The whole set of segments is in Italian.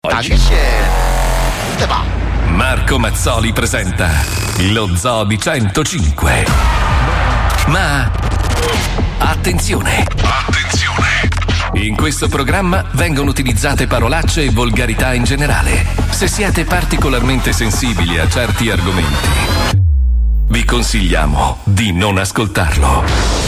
Oggi. Marco Mazzoli presenta lo Zoo di 105. Ma attenzione! Attenzione! In questo programma vengono utilizzate parolacce e volgarità in generale. Se siete particolarmente sensibili a certi argomenti, vi consigliamo di non ascoltarlo.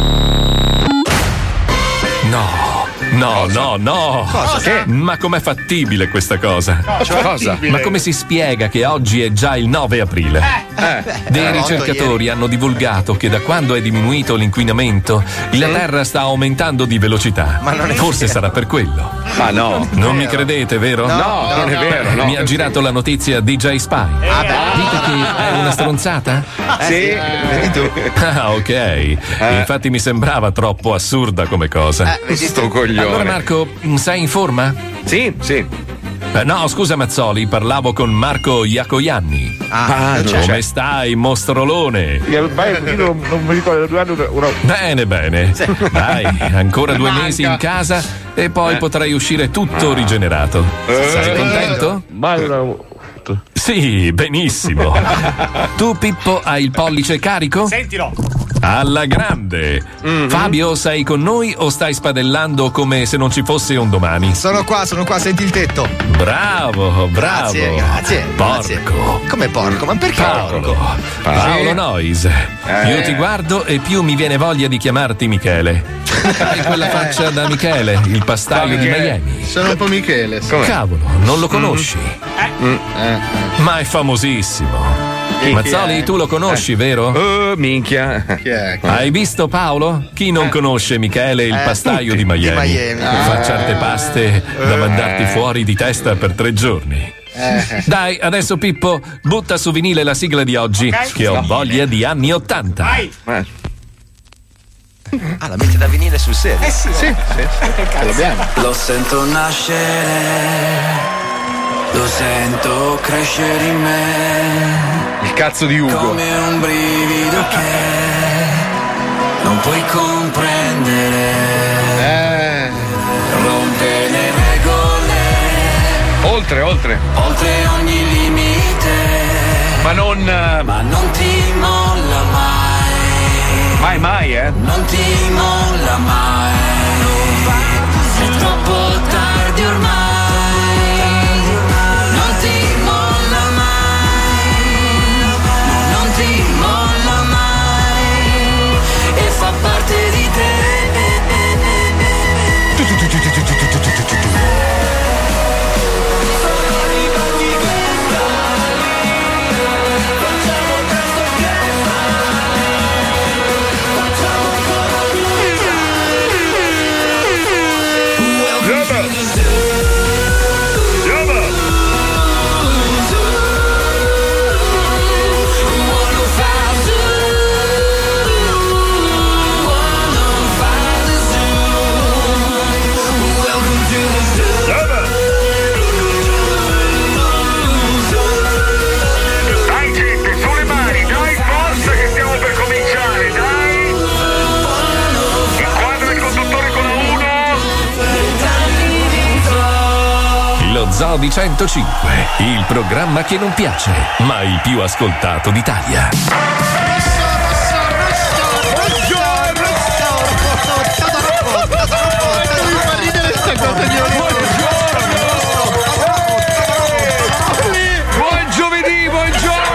No. No, no, no. Cosa? Che? Ma com'è fattibile questa cosa? Cioè, cosa? Ma come si spiega che oggi è già il 9 aprile? Eh. Dei Era ricercatori hanno divulgato che da quando è diminuito l'inquinamento, la Terra sta aumentando di velocità. Ma non è Forse vero. sarà per quello. Ma no. Non mi credete, vero? No, No, non è no. vero, no. Mi ha girato la notizia DJ Spy. Dite che è una stronzata? Sì, vedi tu. Ah, ok. Infatti mi sembrava troppo assurda come cosa. Sto coglione. Allora Marco, sei in forma? Sì, sì. Eh, No, scusa Mazzoli, parlavo con Marco Iacoianni. Ah, non c'è. Come stai, mostrolone? Io non, non mi ricordo due anni una... Bene, bene. Dai, ancora due mesi in casa e poi potrai uscire tutto rigenerato. Sei contento? Ma Sì, benissimo. Tu, Pippo, hai il pollice carico? Sentilo. Alla grande. Fabio, sei con noi o stai spadellando come se non ci fosse un domani? Sono qua, sono qua, senti il tetto. Bravo, bravo. Grazie, grazie. grazie. Porco. Come porco? Ma perché Paolo. porco? Paolo Nois. Io ti guardo e più mi viene voglia di chiamarti Michele. Hai quella faccia da Michele, il pastaio di. Miami. Sono un po' Michele. sì. Cavolo, non lo conosci? Eh, Ma è famosissimo. Chi Mazzoli, è? tu lo conosci, vero? Oh, minchia. chi è? Hai visto Paolo? Chi non conosce Michele, il Eh, pastaio di Miami? di Miami. Fa certe paste da mandarti Eh. fuori di testa per tre giorni. Eh, Dai, adesso Pippo, butta su vinile la sigla di oggi, Ok. che ho voglia di anni Ottanta. Vai. Ah, la metti da venire sul serio. Eh sì. sì, sì, sì, ce l'abbiamo. Lo sento nascere, lo sento crescere in me, Il cazzo di Ugo. come un brivido che non puoi comprendere. Eh, Rompe le regole, Oltre, oltre. oltre ogni limite, Ma non. eh, ma non ti molla mai, Mai, mai, eh. non ti molla mai. Di 105, il programma che non piace, ma il più ascoltato d'Italia. Buon giovedì, buongiorno.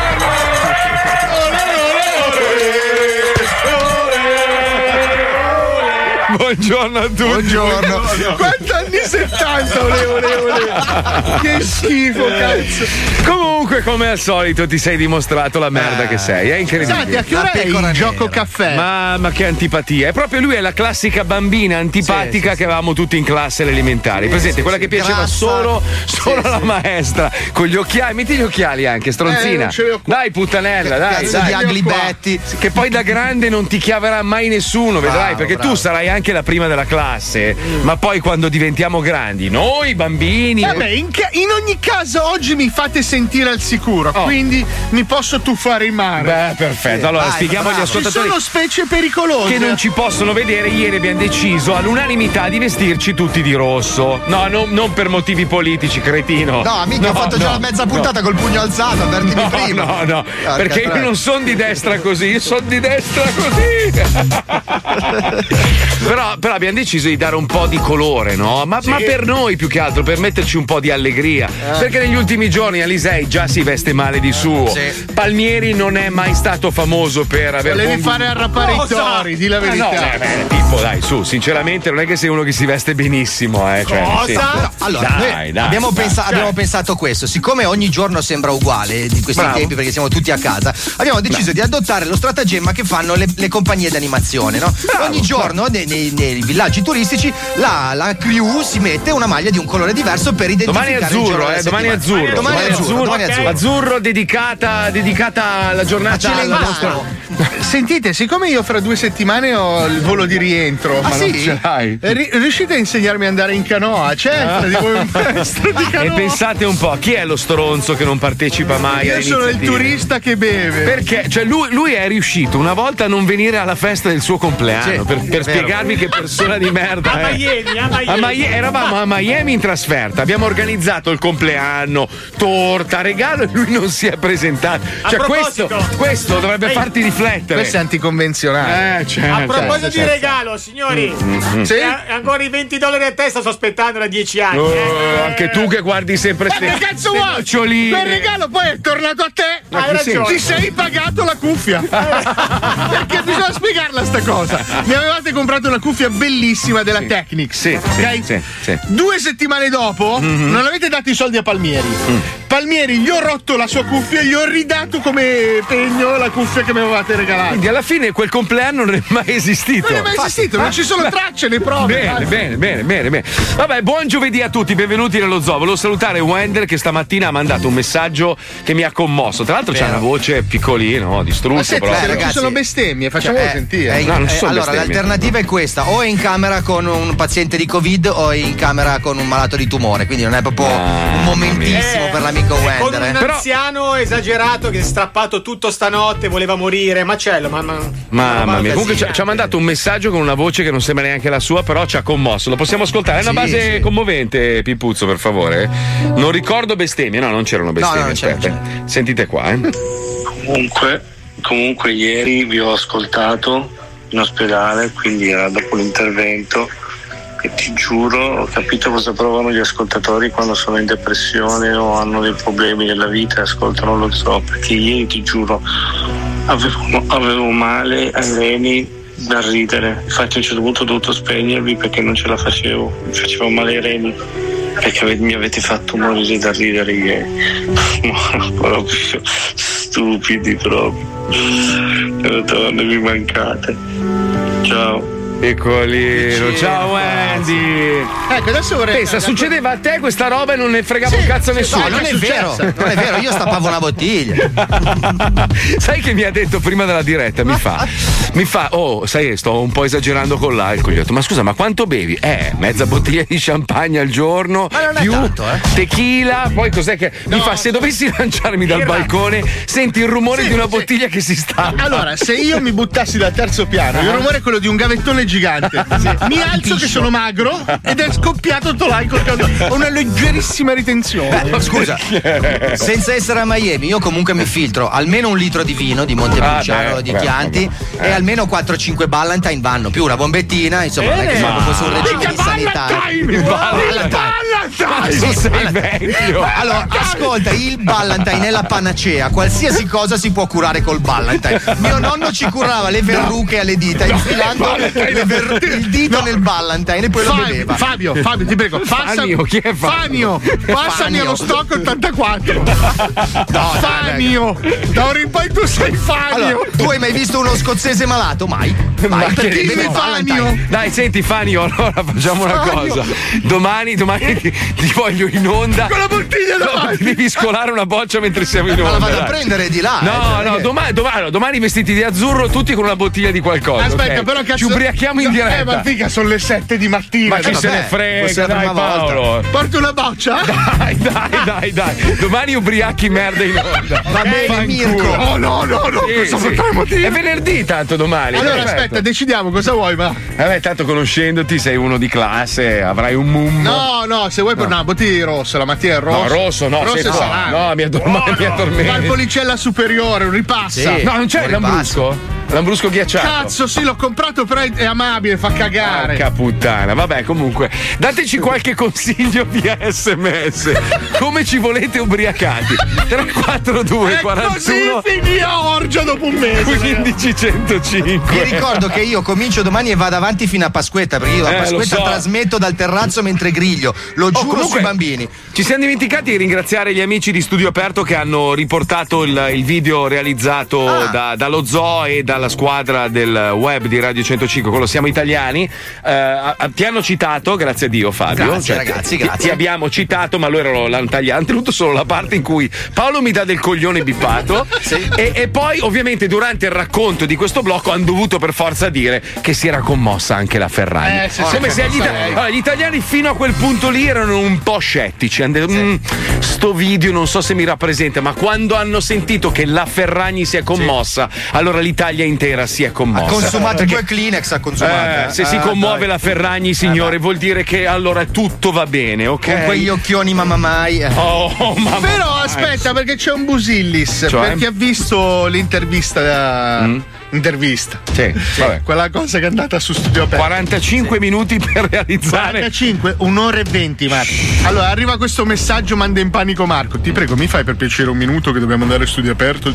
Buongiorno a tutti. Buongiorno. Quanti anni 70 volevo, volevo, volevo. Che schifo, cazzo. Comunque, come al solito, ti sei dimostrato la merda che sei. È incredibile. Senti, a che ora è il nera. gioco caffè? Ma, ma che antipatia! È proprio lui, è la classica bambina antipatica che avevamo tutti in classe alle elementari. Presente, quella che piaceva Grassa. solo, solo alla maestra. Con gli occhiali, metti gli occhiali anche, Eh, stronzina. qua. dai, puttanella, dai, Cazzo dai. di ugly. Betty. Che poi da grande non ti chiaverà mai nessuno, vedrai, Bravo, perché bravo. tu sarai anche la prima della classe, ma poi quando diventiamo grandi, noi bambini. Vabbè, in, ca- in ogni caso oggi mi fate sentire al sicuro, quindi mi posso tuffare in mare. Oh. Beh, perfetto. Allora, Vai, spieghiamo agli ascoltatori. Ci sono specie pericolose. Che non ci possono vedere, ieri abbiamo deciso all'unanimità di vestirci tutti di rosso. No, non, non per motivi politici, cretino. No, mica ho fatto già no, la mezza no. puntata col pugno alzato, avvertimi No, prima. no, no, Porca perché io non sono di destra così, io sono di destra così. però, però abbiamo deciso di dare un po' di colore, no? Ma, ma per noi più che altro, per metterci un po' di allegria. Eh. Perché negli ultimi giorni Alisei già si veste male di suo. Palmieri non è mai stato famoso per aver Volevi convi- fare arrappare i tori, di la verità. no, beh, beh, Pippo, dai, su, sinceramente non è che sei uno che si veste benissimo, eh. Cioè, No, allora, dai, dai, abbiamo, dai. pensa- Cioè, abbiamo pensato questo: siccome ogni giorno sembra uguale di questi Bravo. tempi perché siamo tutti a casa, abbiamo deciso di adottare lo stratagemma che fanno le, le compagnie di animazione. no? ogni giorno nei, nei- nei villaggi turistici la, la crew si mette una maglia di un colore diverso per Domani identificare giorno azzurro, della eh, domani azzurro. Domani è azzurro, domani azzurro. Azzurro dedicata, dedicata alla giornata alla nostra. Sentite, siccome io fra due settimane ho il volo di rientro, Ah, ma sì? non ce l'hai. Eh, ri- riuscite a insegnarmi a andare in canoa? C'è fra di voi un maestro di E canoa? pensate un po', chi è lo stronzo che non partecipa mai Io sono il turista che beve. Perché? Cioè lui, lui è riuscito una volta a non venire alla festa del suo compleanno Sì, per, per spiegarvi che persona di merda A è. Miami, a Miami. A Miami- eravamo a Miami in trasferta, abbiamo organizzato il compleanno, torta, regalo e lui non si è presentato. Cioè questo, questo dovrebbe Ehi. farti riflettere. Questo è anticonvenzionale. Eh, certo. A proposito di certo. regalo, signori, mm. Sì? eh, ancora i 20 dollari a testa sto aspettando da 10 anni. Oh, eh. anche tu che guardi sempre Ma che cazzo vuoi? noccioline. Quel regalo poi è tornato a te. Ma Hai ragione. Ti sei pagato la cuffia. Perché bisogna spiegarla sta cosa. Mi avevate comprato una cuffia bellissima della Technics. Sì, sì, ok? sì, sì. Due settimane dopo non avete dato i soldi a Palmieri. Palmieri gli ho rotto la sua cuffia e gli ho ridato come pegno la cuffia che mi avevate regalato. Quindi alla fine quel compleanno non è mai esistito. Non è mai esistito, non ci sono tracce né prove. Bene, bene, bene, bene, bene. Vabbè, buon giovedì a tutti, benvenuti nello zoo. Volevo salutare Wender che stamattina ha mandato un messaggio che mi ha commosso. Tra l'altro c'ha una voce piccolina, no, distrutto Ma senti, se non ci ragazzi. sono bestemmie, facciamolo Cioè, sentire. eh, No, non ci eh, sono allora, bestemmie. l'alternativa è questa: o è in camera con un paziente di Covid o è in camera con un malato di tumore. Quindi non è proprio un momentissimo Eh, per l'amico Con Wender. un eh. Però- anziano esagerato che si è strappato tutto stanotte, voleva morire. Macello, ma. ma Mamma mia, comunque ci ha, ci ha mandato un messaggio con una voce che non sembra neanche la sua, però ci ha commosso. Lo possiamo ascoltare? È una Sì, base sì. commovente, Pipuzzo, per favore. Non ricordo bestemmie, no, non c'erano bestemmie. no, non c'era, aspetta. Sentite qua, eh. Comunque, comunque ieri vi ho ascoltato in ospedale, quindi era dopo l'intervento e ti giuro ho capito cosa provano gli ascoltatori quando sono in depressione o hanno dei problemi nella vita e ascoltano lo zoo, perché ieri ti giuro avevo, avevo male ai reni da ridere, infatti a un certo punto ho dovuto spegnervi perché non ce la facevo, mi facevo male ai reni perché mi avete fatto morire da ridere ieri. Ma proprio stupidi proprio. Madonna, mi mancate. Ciao. Piccolino, ciao Wendy. Ecco, adesso vorrei. Pensa, succedeva a te questa roba e non ne fregava un cazzo a nessuno. No, non è vero, successa. non è vero, io stappavo una bottiglia. sai che mi ha detto prima della diretta? Mi fa, mi fa, oh, sai, sto un po' esagerando con l'alcol. Gli ho detto, ma scusa, ma quanto bevi? Eh, mezza bottiglia di champagne al giorno, Ma non è più tanto, eh. tequila. Poi cos'è che. mi fa, se dovessi lanciarmi dal balcone, senti il rumore Sì, di una sì. bottiglia che si sta. Allora, se io mi buttassi dal terzo piano, il rumore è quello di un gavettone gigante. Mi alzo che sono magro ed è scoppiato tutto l'alcol. che Ho una leggerissima ritenzione. Beh, scusa, senza essere a Miami, io comunque mi filtro almeno un litro di vino di Montepulciano Ah, di beh, Chianti vabbè. e almeno 4-5 Ballantine vanno, più una bombettina, insomma, non è che sono proprio su un regime di sanità. Tu sei vecchio. Allora, ascolta, il Ballantine è la panacea. Qualsiasi cosa si può curare col Ballantine. Mio nonno ci curava le verruche alle dita, infilando le ver- il dito nel Ballantine e poi lo Fabio, beveva. Fabio, Fabio, ti prego, Fanio, chi è Fanio? Fanio, passami Fanio. allo stock 84. No, Fanio, da ora in poi tu sei Fanio. Allora, tu hai mai visto uno scozzese malato? Mai? Ma Mai, che perché beve Fanio? Dai, senti Fanio, allora facciamo una Fanio. cosa. Domani, domani ti, ti voglio in onda. Con la bottiglia davanti. Devi scolare una boccia mentre siamo in Ma onda. la vado a prendere di là. No, eh, no, perché- domani, domani, domani vestiti di azzurro, tutti con una bottiglia di qualcosa. Aspetta, ok? però cazzo. Ci ubriachiamo in No, diretta. Eh, ma figa, sono le 7 di mattina. Ma chi Cioè, se ne frega, dai prima volta. Paolo. Porto una boccia? Dai, dai, dai, dai. Domani ubriachi merda in onda. Va bene, Fanculo. Mirko. No, no, no, no, questo per tre motivi. È venerdì tanto domani. Allora, perfetto. aspetta, decidiamo cosa vuoi, ma. Vabbè, tanto conoscendoti sei uno di classe, avrai un mum. No, no, se vuoi per una bottiglia di rosso, la mattina è rosso. No, rosso no, rosso e salame. No, mi addormento. mi addormento. Valpolicella superiore, un ripassa. Sì. No, non c'è il lambrusco? Lambrusco ghiacciato. Cazzo, sì, l'ho comprato, però è amabile, fa cagare. Porca puttana, vabbè, comunque, dateci qualche consiglio via sms. Come ci volete ubriacati? 342 E 41 così finì a orgia dopo un mese. 15 105. Vi ricordo che io comincio domani e vado avanti fino a Pasquetta, perché io Eh, a lo Pasquetta so. trasmetto dal terrazzo mentre griglio. Lo giuro comunque- sui bambini. Ci siamo dimenticati di ringraziare gli amici di Studio Aperto che hanno riportato il, il video realizzato Ah. da- dallo Zoo e dalla squadra del web di Radio 105, quello Siamo Italiani. Eh, ti hanno citato, grazie a Dio Fabio. Cioè, Grazie, ragazzi, ti- grazie. Ti abbiamo citato, ma loro l'hanno tagliato. Tenuto solo la parte in cui Paolo mi dà del coglione bippato. e, e poi, ovviamente, durante il racconto di questo blocco hanno dovuto per forza dire che si era commossa anche la Ferrari. Eh, sì, Come sì, se sì, gli, sì. ita- allora, gli italiani fino a quel punto lì erano un po' scettici. Hanno detto, "Mm, sto video non so se mi rappresenta, ma quando hanno sentito che la Ferragni si è commossa, allora l'Italia intera si è commossa. Consumato Perché- due Kleenex ha consumato. eh, se si Ah, commuove dai. la Ferragni, signore, vuol dire che allora tutto va bene, ok? Con quegli occhioni mamma mai. eh. Oh, mamma Però mia. aspetta, perché c'è un Busillis. Cioè? Perché ha visto l'intervista. da- Intervista. Sì, vabbè. Quella cosa che è andata su studio aperto. 45 minuti per realizzare 45, un'ora e 20, Marco. Allora arriva questo messaggio, manda in panico Marco. Ti prego, mi fai per piacere un minuto che dobbiamo andare a studio aperto.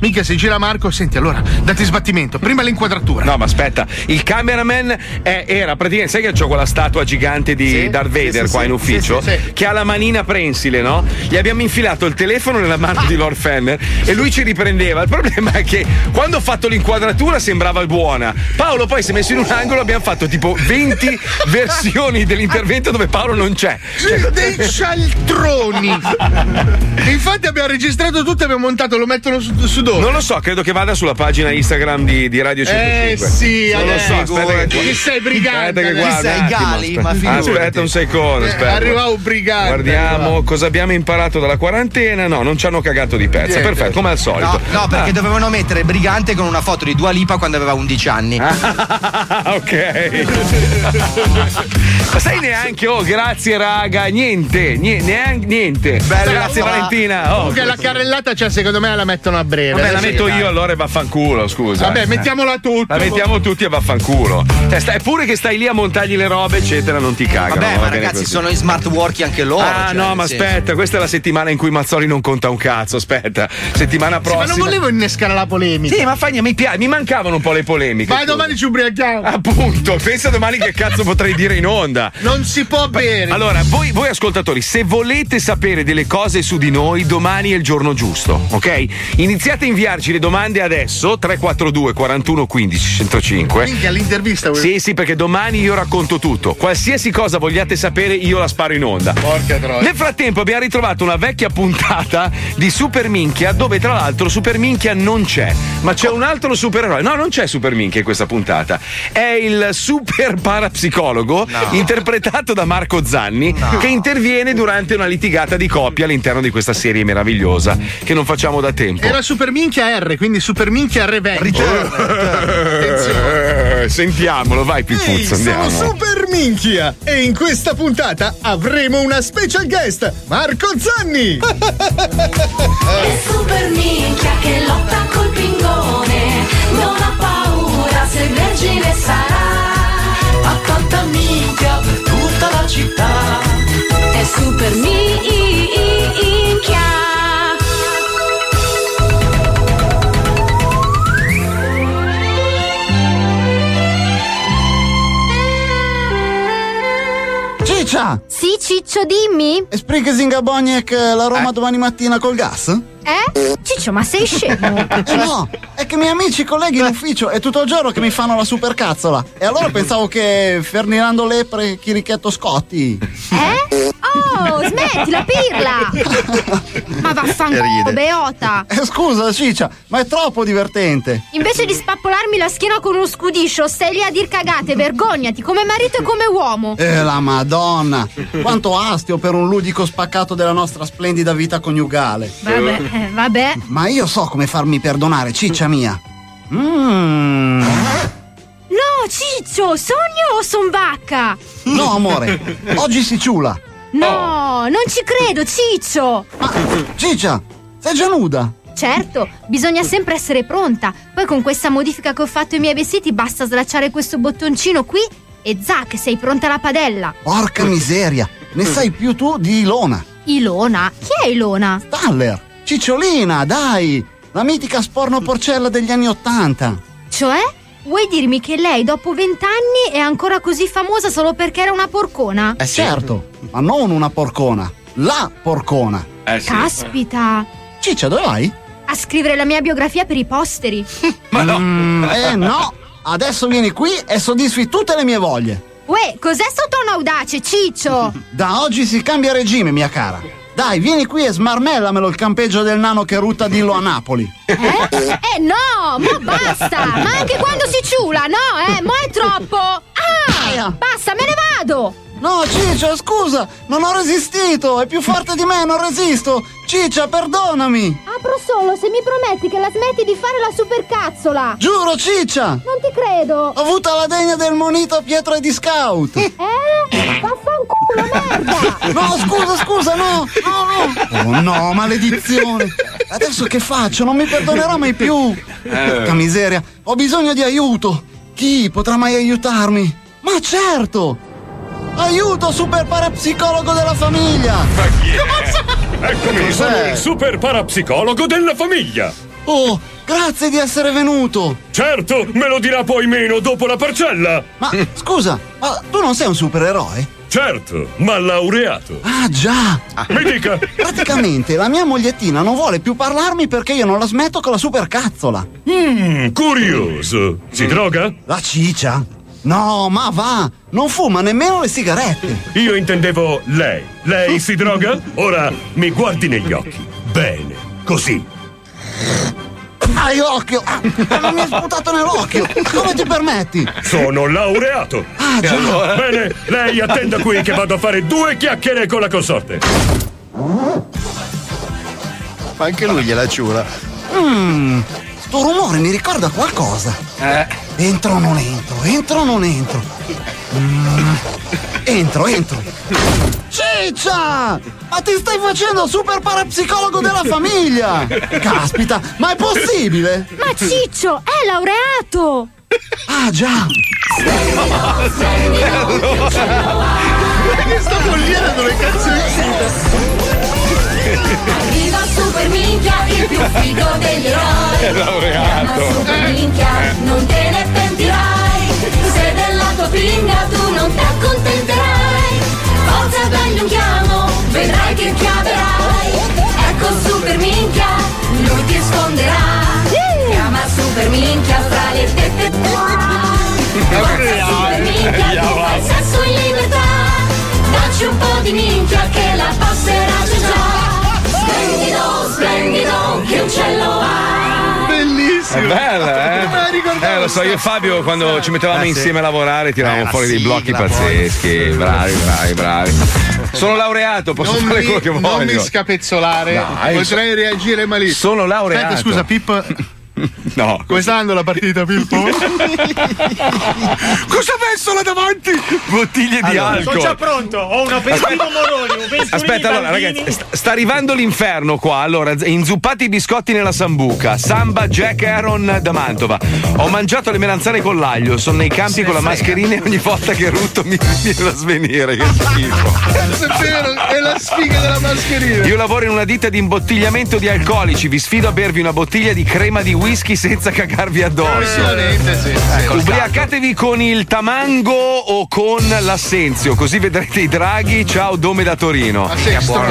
Mica si gira Marco, senti, allora, dati sbattimento, prima l'inquadratura. No, ma aspetta, il cameraman è- era praticamente, sai che c'ho quella statua gigante di Sì, Darth sì, Vader sì, qua sì, in ufficio, sì, sì, sì. che ha la manina prensile, no? Gli abbiamo infilato il telefono nella mano di Lord Fenner e lui ci riprendeva. Il problema è che quando ho fatto l'inquadratura sembrava buona. Paolo poi si è messo in un angolo, abbiamo fatto tipo 20 versioni dell'intervento dove Paolo non c'è. Cioè, dei cialtroni. Infatti abbiamo registrato tutto e abbiamo montato, lo mettono su, su dove? non lo so, credo che vada sulla pagina Instagram di, di Radio 105. Eh sì, non lo so, aspetta che, Chi sei brigante? Aspetta che guardo sei, un attimo, Gali? aspetta. Ma figurati. aspetta un secondo, Eh, aspetta. arriva un brigante, Guardiamo arriva. cosa abbiamo imparato dalla quarantena. No, non ci hanno cagato di pezza. Niente. Perfetto, come al solito. No, no, perché Ah. dovevano mettere Brigante con una foto di Dua Lipa quando aveva 11 anni. Ah, ok. Ma sai neanche, oh, grazie raga, niente, niente, neanche niente. grazie ma- Valentina. Oh, Comunque la carrellata, cioè, secondo me la mettono a breve. Vabbè, la metto io allora e vaffanculo, scusa. Vabbè, mettiamola tutta. La mettiamo tutti e vaffanculo. Cioè, stai, pure che stai lì a montargli le robe, eccetera, non ti cagano. Vabbè, va ma ragazzi, così. sono in smart working anche loro. Ah, cioè, no, ma senso- aspetta, questa è la settimana in cui Mazzoli non conta un cazzo. Aspetta, settimana Sì, prossima. ma non volevo innescare la polemica. Sì, ma fai, mi, piace, mi mancavano un po' le polemiche. Ma domani ci ubriachiamo. Appunto, pensa domani che cazzo potrei dire in onda. Non si può bere. Allora, voi, voi ascoltatori, se volete sapere delle cose su di noi, domani è il giorno giusto, ok? Iniziate a inviarci le domande adesso, 342 41 15 105. Minchia, l'intervista. vuoi- Sì, sì, perché domani io racconto tutto. Qualsiasi cosa vogliate sapere, io la sparo in onda. Porca troia. Nel frattempo abbiamo ritrovato una vecchia puntata di Super Minchia, dove tra l'altro Super Minchia non c'è, ma c'è un altro supereroe. No, non c'è Super Minchia in questa puntata. È il super parapsicologo interpretato da Marco Zanni che interviene durante una litigata di coppia all'interno di questa serie meravigliosa che non facciamo da tempo. Era Super Minchia R, quindi Super Minchia Revenge. Eh, Sentiamolo, vai Pipuzzo, andiamo. Super Minchia e in questa puntata avremo una special guest, Marco Zanni. È super minchia che lotta col pingone. Non ha paura se vergine sarà. Ha tanta minchia per tutta la città. È super minchia Ciccia, Sì, Ciccio, dimmi. esplichi Zingaboniek la Roma domani mattina col gas? Eh? Ciccio, ma sei scemo? Eh no, è che i miei amici colleghi in ufficio è tutto il giorno che mi fanno la supercazzola. E allora pensavo che Ferdinando Lepre e Chirichetto Scotti. Eh? Oh, smettila, pirla! Ma vaffanculo, beota! Eh, scusa, Ciccia, ma è troppo divertente. Invece di spappolarmi la schiena con uno scudiscio, stai lì a dir cagate, vergognati, come marito e come uomo! Eh, la madonna! Quanto astio per un ludico spaccato della nostra splendida vita coniugale. Vabbè, eh, vabbè. Ma io so come farmi perdonare, ciccia mia. Mmm. No, Ciccio, sogno o son vacca? No, amore, oggi si ciula. No, non ci credo, Ciccio! Ciccia, sei già nuda? Certo, bisogna sempre essere pronta. Poi con questa modifica che ho fatto ai miei vestiti basta slacciare questo bottoncino qui e zac, sei pronta alla padella. Porca miseria, ne sai più tu di Ilona. Ilona? Chi è Ilona? Taller, Cicciolina, dai! La mitica sporno porcella degli anni Ottanta. Cioè? Vuoi dirmi che lei dopo vent'anni è ancora così famosa solo perché era una porcona? Eh certo, ma non una porcona, la porcona. Eh Caspita! Ciccia, dove vai? A scrivere la mia biografia per i posteri. Ma no! eh no! Adesso vieni qui e soddisfi tutte le mie voglie. Uè, cos'è sto tono audace, Ciccio? Da oggi si cambia regime, mia cara. Dai, vieni qui e smarmellamelo il campeggio del nano che rutta Dillo a Napoli. Eh? Eh no, ma basta! Ma anche quando si ciula, no? Eh, mo è troppo! Ah! Basta, me ne vado! No, Ciccia, scusa, non ho resistito, è più forte di me, non resisto. Ciccia, perdonami. Apro solo se mi prometti che la smetti di fare la supercazzola. Giuro, Ciccia. Non ti credo. Ho avuto la degna del monito Pietro e di Scout. Eh? Vaffanculo, merda! No, scusa, scusa, no, no, no. Oh no, maledizione. Adesso che faccio? Non mi perdonerò mai più. Porca miseria, ho bisogno di aiuto. Chi potrà mai aiutarmi? Ma certo! Aiuto, super parapsicologo della famiglia! Eccomi, sono il super parapsicologo della famiglia! Oh, grazie di essere venuto! Certo, me lo dirà poi meno dopo la parcella! Ma scusa, ma tu non sei un supereroe? Certo, ma laureato! Ah già! Mi dica! Praticamente la mia mogliettina non vuole più parlarmi perché io non la smetto con la supercazzola. Mmm, curioso! Si droga? La ciccia? No, ma va! Non fuma nemmeno le sigarette! Io intendevo lei. Lei si droga? Ora mi guardi negli occhi. Bene, così. Hai occhio! Ah, ma mi hai sputato nell'occhio! Come ti permetti? Sono laureato! Ah, già. allora? Bene, lei attenda qui che vado a fare due chiacchiere con la consorte. Ma anche lui gliela ciula. Mmm, sto rumore mi ricorda qualcosa. Eh. Entro o non entro? Entro o non entro? Mm, entro, entro. Ciccia! Ma ti stai facendo super parapsicologo della famiglia! Caspita, ma è possibile? Ma Ciccio è laureato! Ah già! Perché sta follia dove cazzo è Arriva Super Minchia, il più figo degli eroi. È laureato. Super Minchia, non te ne pentirai. Se della tua pinga tu non ti accontenterai. Forza dagli un chiamo, vedrai che chiamerai. Ecco Super Minchia, lui ti sfonderà. Chiama Super Minchia fra le tette Forza Super Minchia, tu fai sesso in libertà. Dacci un po' di minchia che la passerà già. Splendido, splendido, che uccello ha. Bellissimo! È bella, eh? Non Eh, lo so, io e Fabio quando ci mettevamo Eh, sì. insieme a lavorare tiravamo Eh, fuori dei blocchi poi. pazzeschi. Bravi, bravi, bravi. Sono laureato, posso non fare mi, quello che non voglio. mi scapezzolare, Dai, potrei reagire malissimo. Sono laureato. Aspetta, scusa, Pippo. No. Come sta andando la partita, Pippo? Cosa ha messo là davanti? Bottiglie di Allora, alcol. Sono già pronto, ho una Moroni, un Vescolini Aspetta, allora, ragazzi, sta, arrivando l'inferno qua. Allora, inzuppati i biscotti nella sambuca. Samba Jack Aaron da Mantova. Ho mangiato le melanzane con l'aglio. Sono nei campi con la mascherina e ogni volta che rutto mi viene da svenire. Che schifo. Cazzo, è vero, è la sfiga della mascherina. Io lavoro in una ditta di imbottigliamento di alcolici. Vi sfido a bervi una bottiglia di crema di whisky senza cagarvi addosso. Sì. Ecco, ubriacatevi con il tamango o con l'assenzio, così vedrete i draghi. Ciao, Dome da Torino.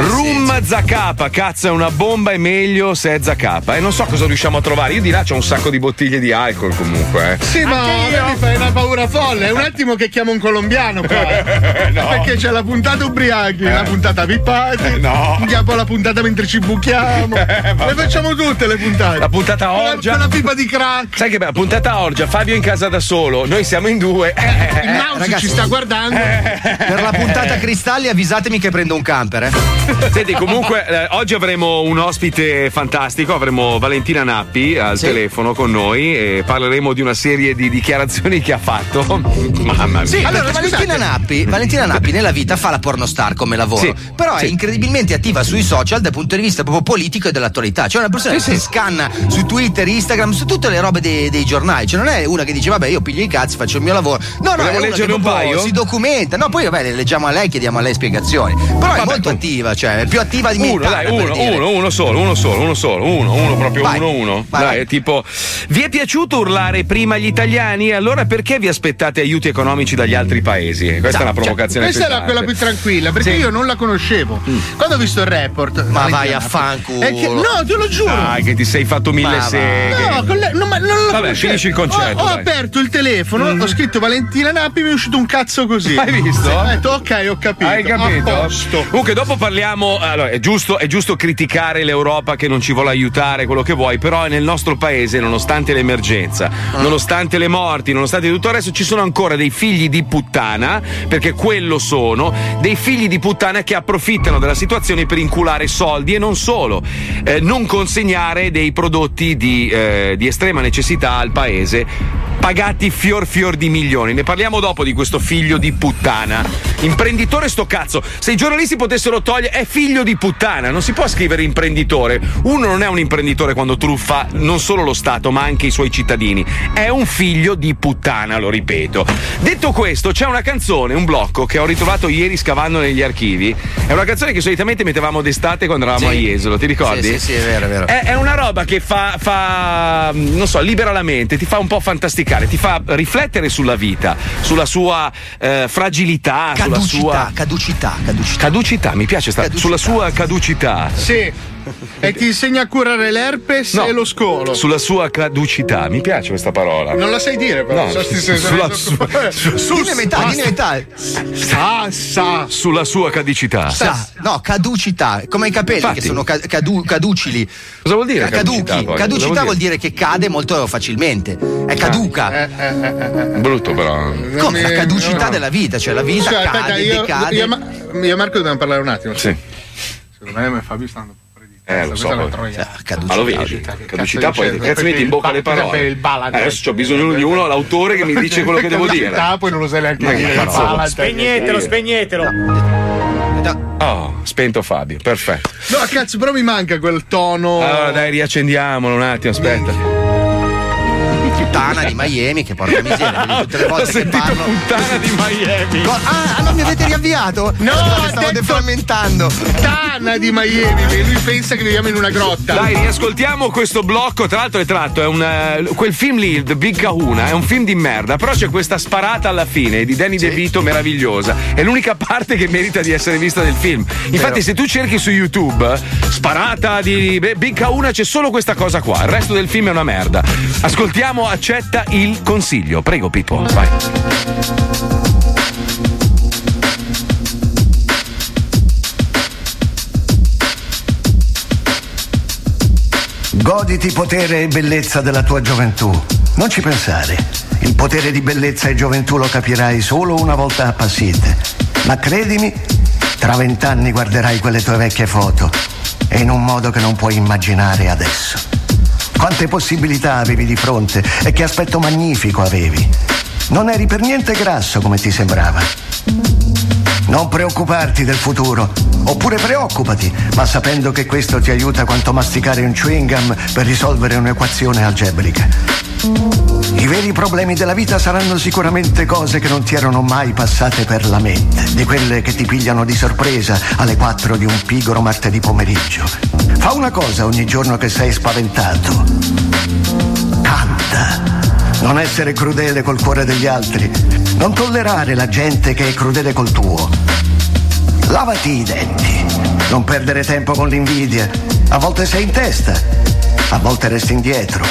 Rum Zacapa, cazzo, è una bomba, è meglio se è Zacapa. E non so cosa riusciamo a trovare. Io di là c'ho un sacco di bottiglie di alcol comunque. eh. Sì, ma mi fai una paura folle. È un attimo che chiamo un colombiano qua. eh. No. Perché c'è la puntata ubriachi, la puntata pippati. no. Andiamo poi la puntata mentre ci buchiamo. le facciamo tutte le puntate. La puntata Con la-. Con la pipa di crack. Sai che bella puntata orgia, Fabio in casa da solo, noi siamo in due. Eh, Il mouse ci sta guardando. Per la puntata cristalli avvisatemi che prendo un camper, eh. Senti, comunque, eh, oggi avremo un ospite fantastico. Avremo Valentina Nappi al Sì. telefono con noi e parleremo di una serie di dichiarazioni che ha fatto. Mamma mia. Sì, allora Valentina Nappi, Valentina Nappi nella vita fa la pornostar come lavoro, Sì, però sì. è incredibilmente attiva sui social dal punto di vista proprio politico e dell'attualità. Cioè, una persona Sì, che sì. si scanna su Twitter, Instagram, su tutte le robe dei, dei giornali. Cioè, non è una che dice, vabbè, io piglio i cazzi, faccio il mio lavoro. No, no, Vogliamo è una che leggerne un paio? si documenta. No, poi vabbè, le leggiamo a lei, chiediamo a lei spiegazioni. Però è molto attiva, cioè, è più attiva di me. Uno, dai, uno, uno, uno solo, uno solo, uno solo, uno, uno, proprio Vai. uno, uno. Vai, dai, vai. è tipo. Vi è piaciuto urlare prima gli italiani? Allora perché vi aspettate aiuti economici dagli altri paesi? Questa è una provocazione. Questa era quella più tranquilla, perché Sì. Mm. io non la conoscevo. Quando ho visto il report. Ma vai a fanculo. che- no, te lo giuro. Dai, che ti sei fatto mille seghe. No, no, ma non la Vabbè, conoscevo. finisci il concetto, Ho, ho. Mm. aperto il telefono, ho scritto Valentina Nappi, mi è uscito un cazzo così. Hai visto? Ho detto, ok, ho capito. Hai capito? Comunque, dopo parliamo. Allora, è giusto, è giusto criticare l'Europa che non ci vuole aiutare, quello che vuoi, però nel nostro paese, nonostante l'emergenza, Ah. nonostante le morti, nonostante tutto il resto, ci sono ancora dei figli di puttana, perché quello sono, dei figli di puttana che approfittano della situazione per inculare soldi e non solo. Eh, non consegnare dei prodotti di, eh, di estrema necessità al paese pagati fior fior di milioni. Ne parliamo dopo di questo figlio di puttana. Imprenditore sto cazzo. Se i giornalisti potessero togliere è figlio di puttana, non si può scrivere imprenditore. Uno non è un imprenditore quando truffa non solo lo Stato, ma anche i suoi cittadini. È un figlio di puttana, lo ripeto. Detto questo, c'è una canzone, un blocco che ho ritrovato ieri scavando negli archivi. È una canzone che solitamente mettevamo d'estate quando eravamo Sì. a Jesolo, ti ricordi? Sì, sì, sì, è vero, è vero. È, è una roba che fa, fa, non so, libera la mente, ti fa un po' fantasticare, ti fa riflettere sulla vita, sulla sua eh, fragilità, sulla Caducità, sua caducità, caducità. caducità. Mi piace sta, Caducità. sulla sua caducità. Sì. E ti insegna a curare l'herpes No, e lo scolo. Sulla sua caducità, mi piace questa parola. Non la sai dire, però. No, So sei- sulla sua- Sul- Dimmi metà, dimmi metà. Sa, sa. Sulla sua cadicità. Sa- no, caducità, come i capelli Infatti. che sono ca- cadu- caducili. Cosa vuol dire Ca- Caduchi. caducità? Caducità vuol dire che cade molto facilmente. È caduca. Eh, eh, eh, eh. Brutto però. Come la caducità no. della vita, cioè la vita Scusa, cade, aspetta, io, decade. io, e Ma- io e Marco dobbiamo parlare un attimo. Sì. Secondo me Fabio sta andando Eh, lo so. è una poi. troia. Ma lo vedi? Caducità, poi cazzo metti in bocca le parole. Adesso ho bisogno di uno, l'autore, che mi dice quello che devo dire. Caducità, poi non lo sai neanche dire. Valentine. Spegnetelo, spegnetelo. Oh, spento Fabio, perfetto. No, cazzo, però mi manca quel tono. Allora dai, riaccendiamolo un attimo, aspetta. Puttana di Miami che porca miseria, tutte le Ho volte che sentito parlo. puttana di Miami. Co- Ah, non mi avete riavviato? No, Scusate, ha stavo detto- deframmentando. Tana di Miami, che lui pensa che viviamo in una grotta. Dai, riascoltiamo questo blocco. Tra l'altro è tratto, è un, eh, quel film lì, The Big Kahuna, è un film di merda. Però c'è questa sparata alla fine di Danny DeVito meravigliosa. È l'unica parte che merita di essere vista del film. Infatti, se tu cerchi su YouTube sparata di Big Kahuna, c'è solo questa cosa qua. Il resto del film è una merda. Ascoltiamo, accetta il consiglio. Prego, Pippo. Vai. Goditi potere e bellezza della tua gioventù. Non ci pensare. Il potere di bellezza e gioventù lo capirai solo una volta appassite. Ma credimi, tra vent'anni guarderai quelle tue vecchie foto e in un modo che non puoi immaginare adesso. Quante possibilità avevi di fronte e che aspetto magnifico avevi. Non eri per niente grasso come ti sembrava. Non preoccuparti del futuro, oppure preoccupati, ma sapendo che questo ti aiuta quanto masticare un chewing gum per risolvere un'equazione algebrica. I veri problemi della vita saranno sicuramente cose che non ti erano mai passate per la mente, di quelle che ti pigliano di sorpresa alle 4 di un pigro martedì pomeriggio. Fa una cosa ogni giorno che sei spaventato. canta. Non essere crudele col cuore degli altri. Non tollerare la gente che è crudele col tuo. Lavati i denti. Non perdere tempo con l'invidia. A volte sei in testa, a volte resti indietro.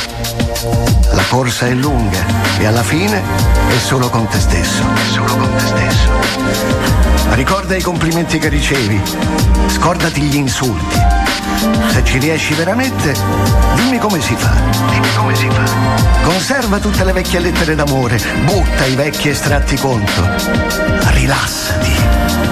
La corsa è lunga e alla fine è solo con te stesso. Solo con te stesso. Ricorda i complimenti che ricevi. Scordati gli insulti. Se ci riesci veramente, dimmi come si fa. Dimmi come si fa. Conserva tutte le vecchie lettere d'amore, butta i vecchi estratti conto. Rilassati.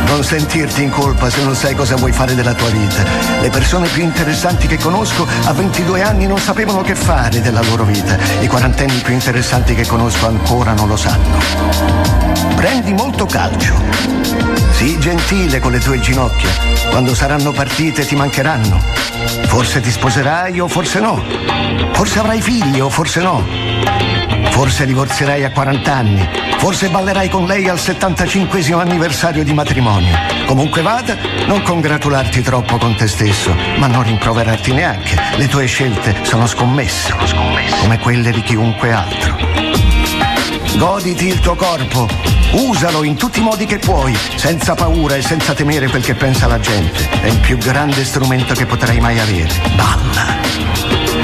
Non sentirti in colpa se non sai cosa vuoi fare della tua vita. Le persone più interessanti che conosco a 22 anni non sapevano che fare della loro vita. I quarantenni più interessanti che conosco ancora non lo sanno. Prendi molto calcio. Sii gentile con le tue ginocchia. Quando saranno partite ti mancheranno. Forse ti sposerai o forse no. Forse avrai figli o forse no. Forse divorzierai a 40 anni. Forse ballerai con lei al 75 anniversario di matrimonio. Comunque vada, non congratularti troppo con te stesso, ma non rimproverarti neanche. Le tue scelte sono scommesse, come quelle di chiunque altro. Goditi il tuo corpo, usalo in tutti i modi che puoi, senza paura e senza temere quel che pensa la gente. È il più grande strumento che potrai mai avere. Balla!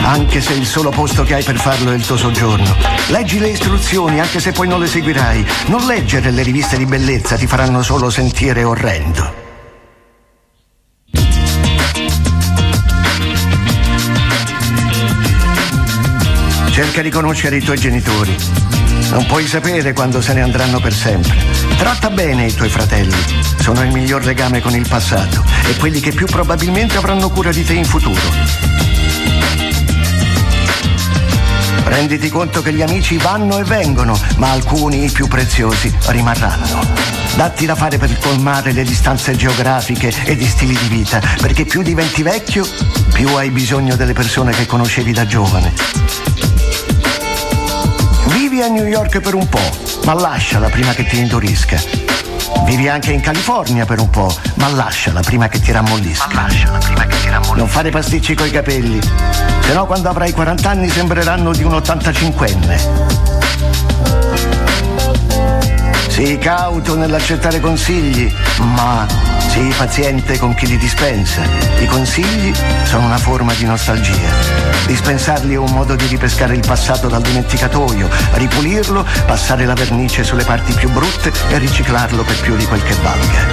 Anche se il solo posto che hai per farlo è il tuo soggiorno. Leggi le istruzioni, anche se poi non le seguirai. Non leggere le riviste di bellezza, ti faranno solo sentire orrendo. Cerca di conoscere i tuoi genitori. Non puoi sapere quando se ne andranno per sempre. Tratta bene i tuoi fratelli. Sono il miglior legame con il passato e quelli che più probabilmente avranno cura di te in futuro. Renditi conto che gli amici vanno e vengono, ma alcuni, i più preziosi, rimarranno. Datti da fare per colmare le distanze geografiche e di stili di vita, perché più diventi vecchio, più hai bisogno delle persone che conoscevi da giovane. Vivi a New York per un po', ma lasciala prima che ti indurisca. Vivi anche in California per un po', ma lasciala prima che ti rammollisca. lasciala prima che ti rammollisca. Non fare pasticci coi capelli, se no quando avrai 40 anni sembreranno di un 85enne. Sii cauto nell'accettare consigli, ma sii paziente con chi li dispensa. I consigli sono una forma di nostalgia. Dispensarli è un modo di ripescare il passato dal dimenticatoio, ripulirlo, passare la vernice sulle parti più brutte e riciclarlo per più di quel che valga.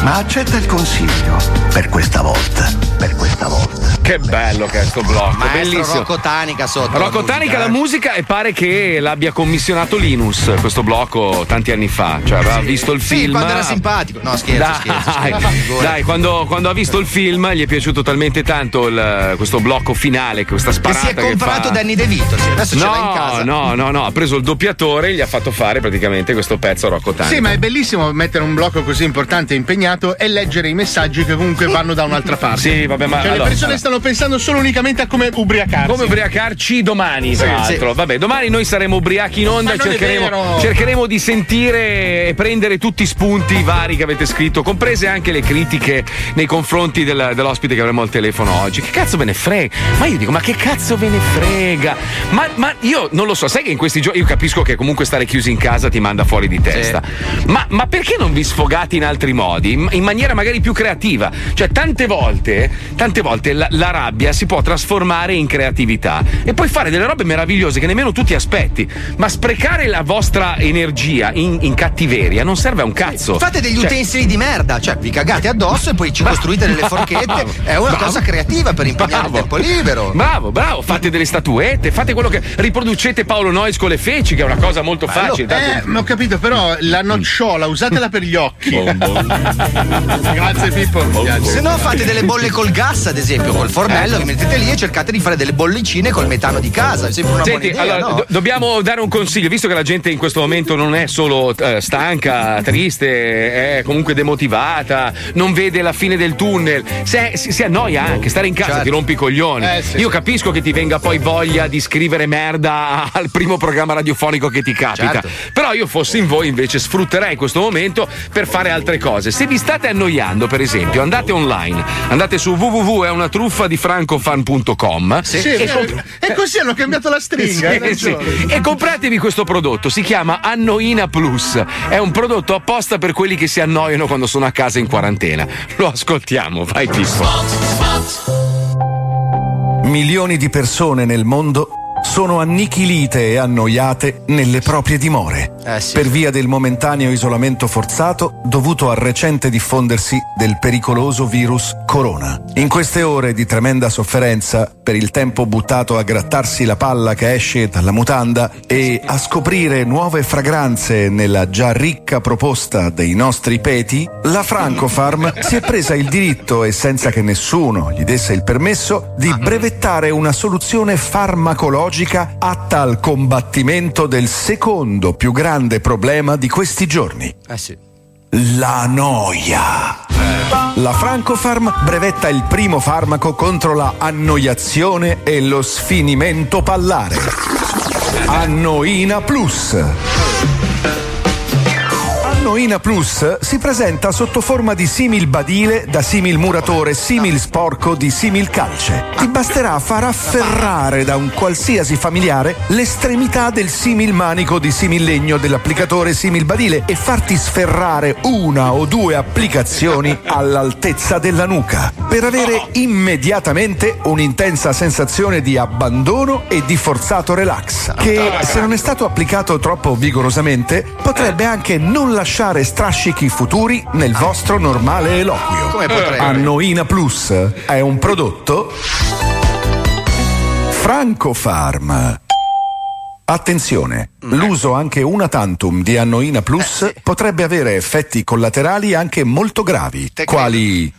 Ma accetta il consiglio per questa volta, per questa volta. Che bello che è sto blocco, Maestro bellissimo. Rocco Tanica sotto. Rocco la Tanica musica, la eh. musica e pare che l'abbia commissionato Linus questo blocco tanti anni fa, cioè aveva visto il Sì, film. quando era simpatico. No, scherzo, Dai, scherzo, scherzo. Dai, quando, quando ha visto il film gli è piaciuto talmente tanto il- questo blocco finale, questa Che sparata si è comprato fa. Danny De Vito, sì, adesso ce l'ha in No, casa. no, no, no, ha preso il doppiatore e gli ha fatto fare praticamente questo pezzo Rocco Tanica. Sì, ma è bellissimo mettere un blocco così importante e impegnato e leggere i messaggi che comunque vanno da un'altra parte. Sì, vabbè, ma Cioè, allora- le persone stanno pensando solo unicamente a come ubriacarsi. Come ubriacarci domani, tra Sì, l'altro. Vabbè, domani noi saremo ubriachi in onda e cercheremo, cercheremo di sentire e prendere tutti i spunti vari che avete scritto, comprese anche le critiche nei confronti del- dell'ospite che avremo al telefono oggi. Che cazzo ve ne frega? Ma io dico, ma che cazzo ve ne frega? Ma, ma io non lo so, sai che in questi giorni io capisco che comunque stare chiusi in casa ti manda fuori di testa. Ma, ma perché non vi sfogate in altri modi? In, in maniera magari più creativa? Cioè, tante volte, tante volte la, la rabbia si può trasformare in creatività e poi fare delle robe meravigliose che nemmeno tu ti aspetti. Ma sprecare la vostra energia in, in cattiveria non serve a un cazzo. Fate degli Cioè, utensili di merda, cioè vi cagate addosso e poi ci costruite delle forchette. Bravo, È una bravo. cosa creativa per impegnare il Bravo. tempo libero. Bravo, bravo, fate delle statuette, fate quello che. riproducete Paolo Noyes con le feci, che è una cosa molto facile. Eh, tanto- ma ho capito, però la nocciola usatela per gli occhi. Grazie Pippo. Se no fate delle bolle col gas, ad esempio, col fornello, vi mettete lì e cercate di fare delle bollicine col metano di casa. È sempre una Senti, buona idea, allora, no? do- dobbiamo dare un consiglio, visto che la gente in questo momento non è solo eh, stanca, triste, è comunque demotivata, non vede la fine del tunnel, se- si, si annoia anche, stare in casa Certo. ti rompi i coglioni. Eh, sì, Io capisco che ti venga poi voglia di scrivere merda al primo programma radiofonico che ti capita, Certo. però io fossi in voi invece sfrutterei questo momento per fare altre cose. Se vi state annoiando, per esempio, andate online, andate su truffa di francofan.com Sì, e, è vero. e così hanno cambiato la stringa. sì, sì. E compratevi questo prodotto, si chiama Annoina Plus. È un prodotto apposta per quelli che si annoiano quando sono a casa in quarantena. Lo ascoltiamo, vai Pippo. Milioni di persone nel mondo sono annichilite e annoiate nelle proprie dimore. Per via del momentaneo isolamento forzato dovuto al recente diffondersi del pericoloso virus corona. In queste ore di tremenda sofferenza, per il tempo buttato a grattarsi la palla che esce dalla mutanda e a scoprire nuove fragranze nella già ricca proposta dei nostri peti, la Francofarm si è presa il diritto e senza che nessuno gli desse il permesso di brevettare una soluzione farmacologica atta al combattimento del secondo più grande problema di questi giorni. Eh sì. La noia. La Francofarm brevetta il primo farmaco contro la annoiazione e lo sfinimento pallare. Annoina Plus. Annoina Plus si presenta sotto forma di simil badile da simil muratore, simil sporco di simil calce. Ti basterà far afferrare da un qualsiasi familiare l'estremità del simil manico di simil legno dell'applicatore simil badile e farti sferrare una o due applicazioni all'altezza della nuca per avere immediatamente un'intensa sensazione di abbandono e di forzato relax che se non è stato applicato troppo vigorosamente potrebbe anche non lasciare strascichi futuri nel vostro normale eloquio. Come potrebbe? Annoina Plus è un prodotto Francofarm. Attenzione, l'uso anche una tantum di Annoina Plus potrebbe avere effetti collaterali anche molto gravi, quali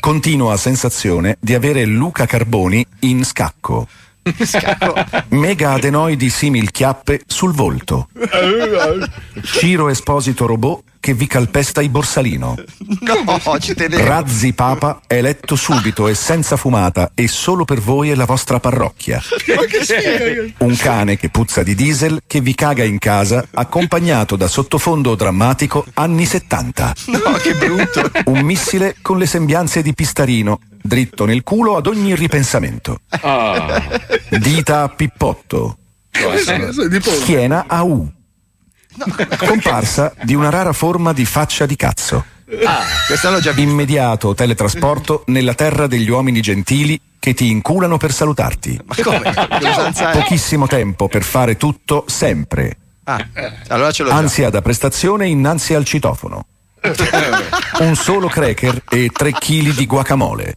continua sensazione di avere Luca Carboni in scacco. Mega adenoidi simil chiappe sul volto. Ciro Esposito robot che vi calpesta il borsalino. No, ci tenevo. Razzi Papa eletto subito e senza fumata e solo per voi e la vostra parrocchia. Un cane che puzza di diesel che vi caga in casa accompagnato da sottofondo drammatico anni 70. No, che brutto. Un missile con le sembianze di Pistarino, dritto nel culo ad ogni ripensamento. Dita a pippotto. Schiena a U. Comparsa di una rara forma di faccia di cazzo. Ah, questa l'ho già vista. Immediato teletrasporto nella terra degli uomini gentili che ti inculano per salutarti. Ma come? Pochissimo tempo per fare tutto sempre. Ah, allora ce l'ho già. Ansia da prestazione innanzi al citofono. Un solo cracker e 3 kg di guacamole.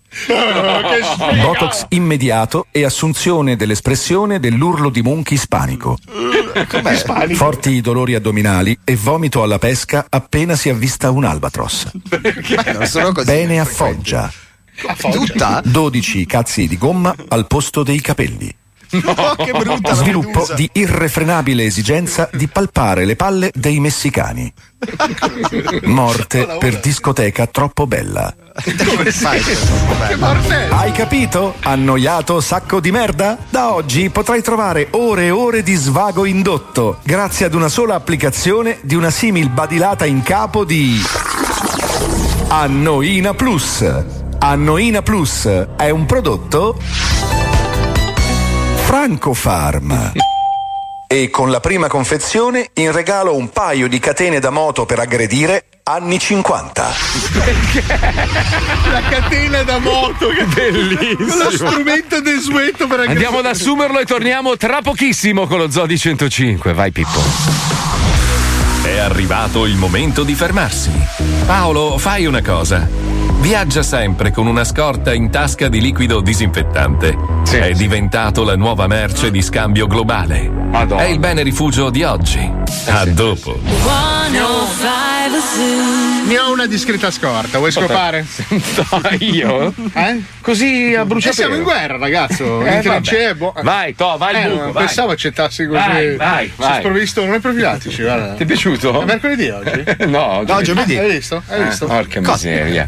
Botox immediato e assunzione dell'espressione dell'urlo di Munch ispanico. Com'è? Forti dolori addominali e vomito alla pesca appena si avvista un albatros. non sono così. Bene a foggia. Tutta? 12 cazzi di gomma al posto dei capelli. No, che brutta Sviluppo di irrefrenabile esigenza di palpare le palle dei messicani. Morte per discoteca troppo bella. Come martello. Hai capito? Annoiato sacco di merda? Da oggi potrai trovare ore e ore di svago indotto grazie ad una sola applicazione di una simil badilata in capo di Annoina Plus. Annoina Plus è un prodotto Francofarm. E con la prima confezione in regalo un paio di catene da moto per aggredire anni 50. La catena da moto, che Bellissimo. Lo strumento desueto per Andiamo ad assumerlo e torniamo tra pochissimo con lo Zodi 105. Vai Pippo. È arrivato il momento di fermarsi. Paolo, fai una cosa. Viaggia sempre con una scorta in tasca di liquido disinfettante. È diventato la nuova merce di scambio globale. È il bene rifugio di oggi. A dopo. Ne ho una discreta scorta, vuoi scopare? No, io? Eh? Così a Eh, bruciapelo. siamo in guerra, ragazzo. Eh, in boh. Vai, to, vai Eh, buco, non vai. pensavo accettassi così. Vai, vai, Sono vai. sprovvisto, non è profilattici, guarda. Ti è piaciuto? È mercoledì oggi? No, No, giovedì. Hai visto? Hai Eh, visto? porca Cosa? miseria.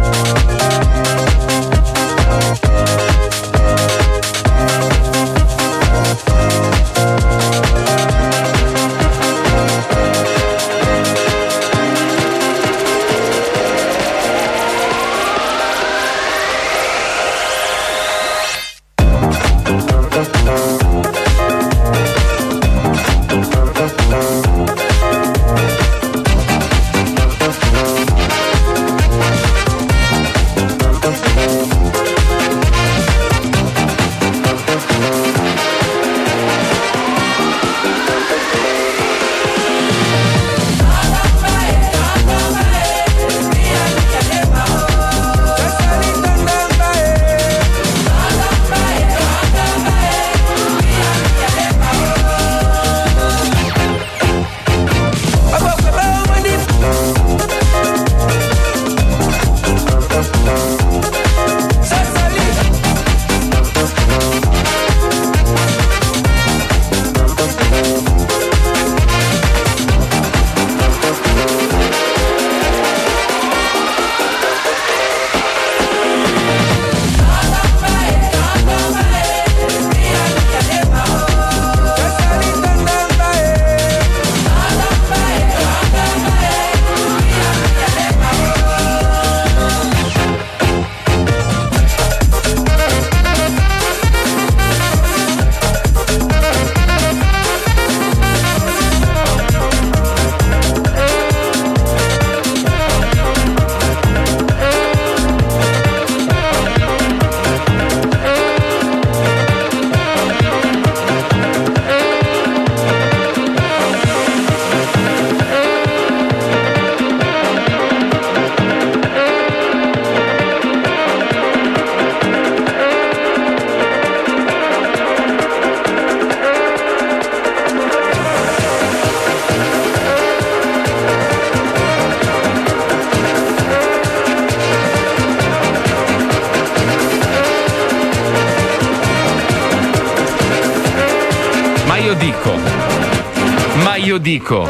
Dico.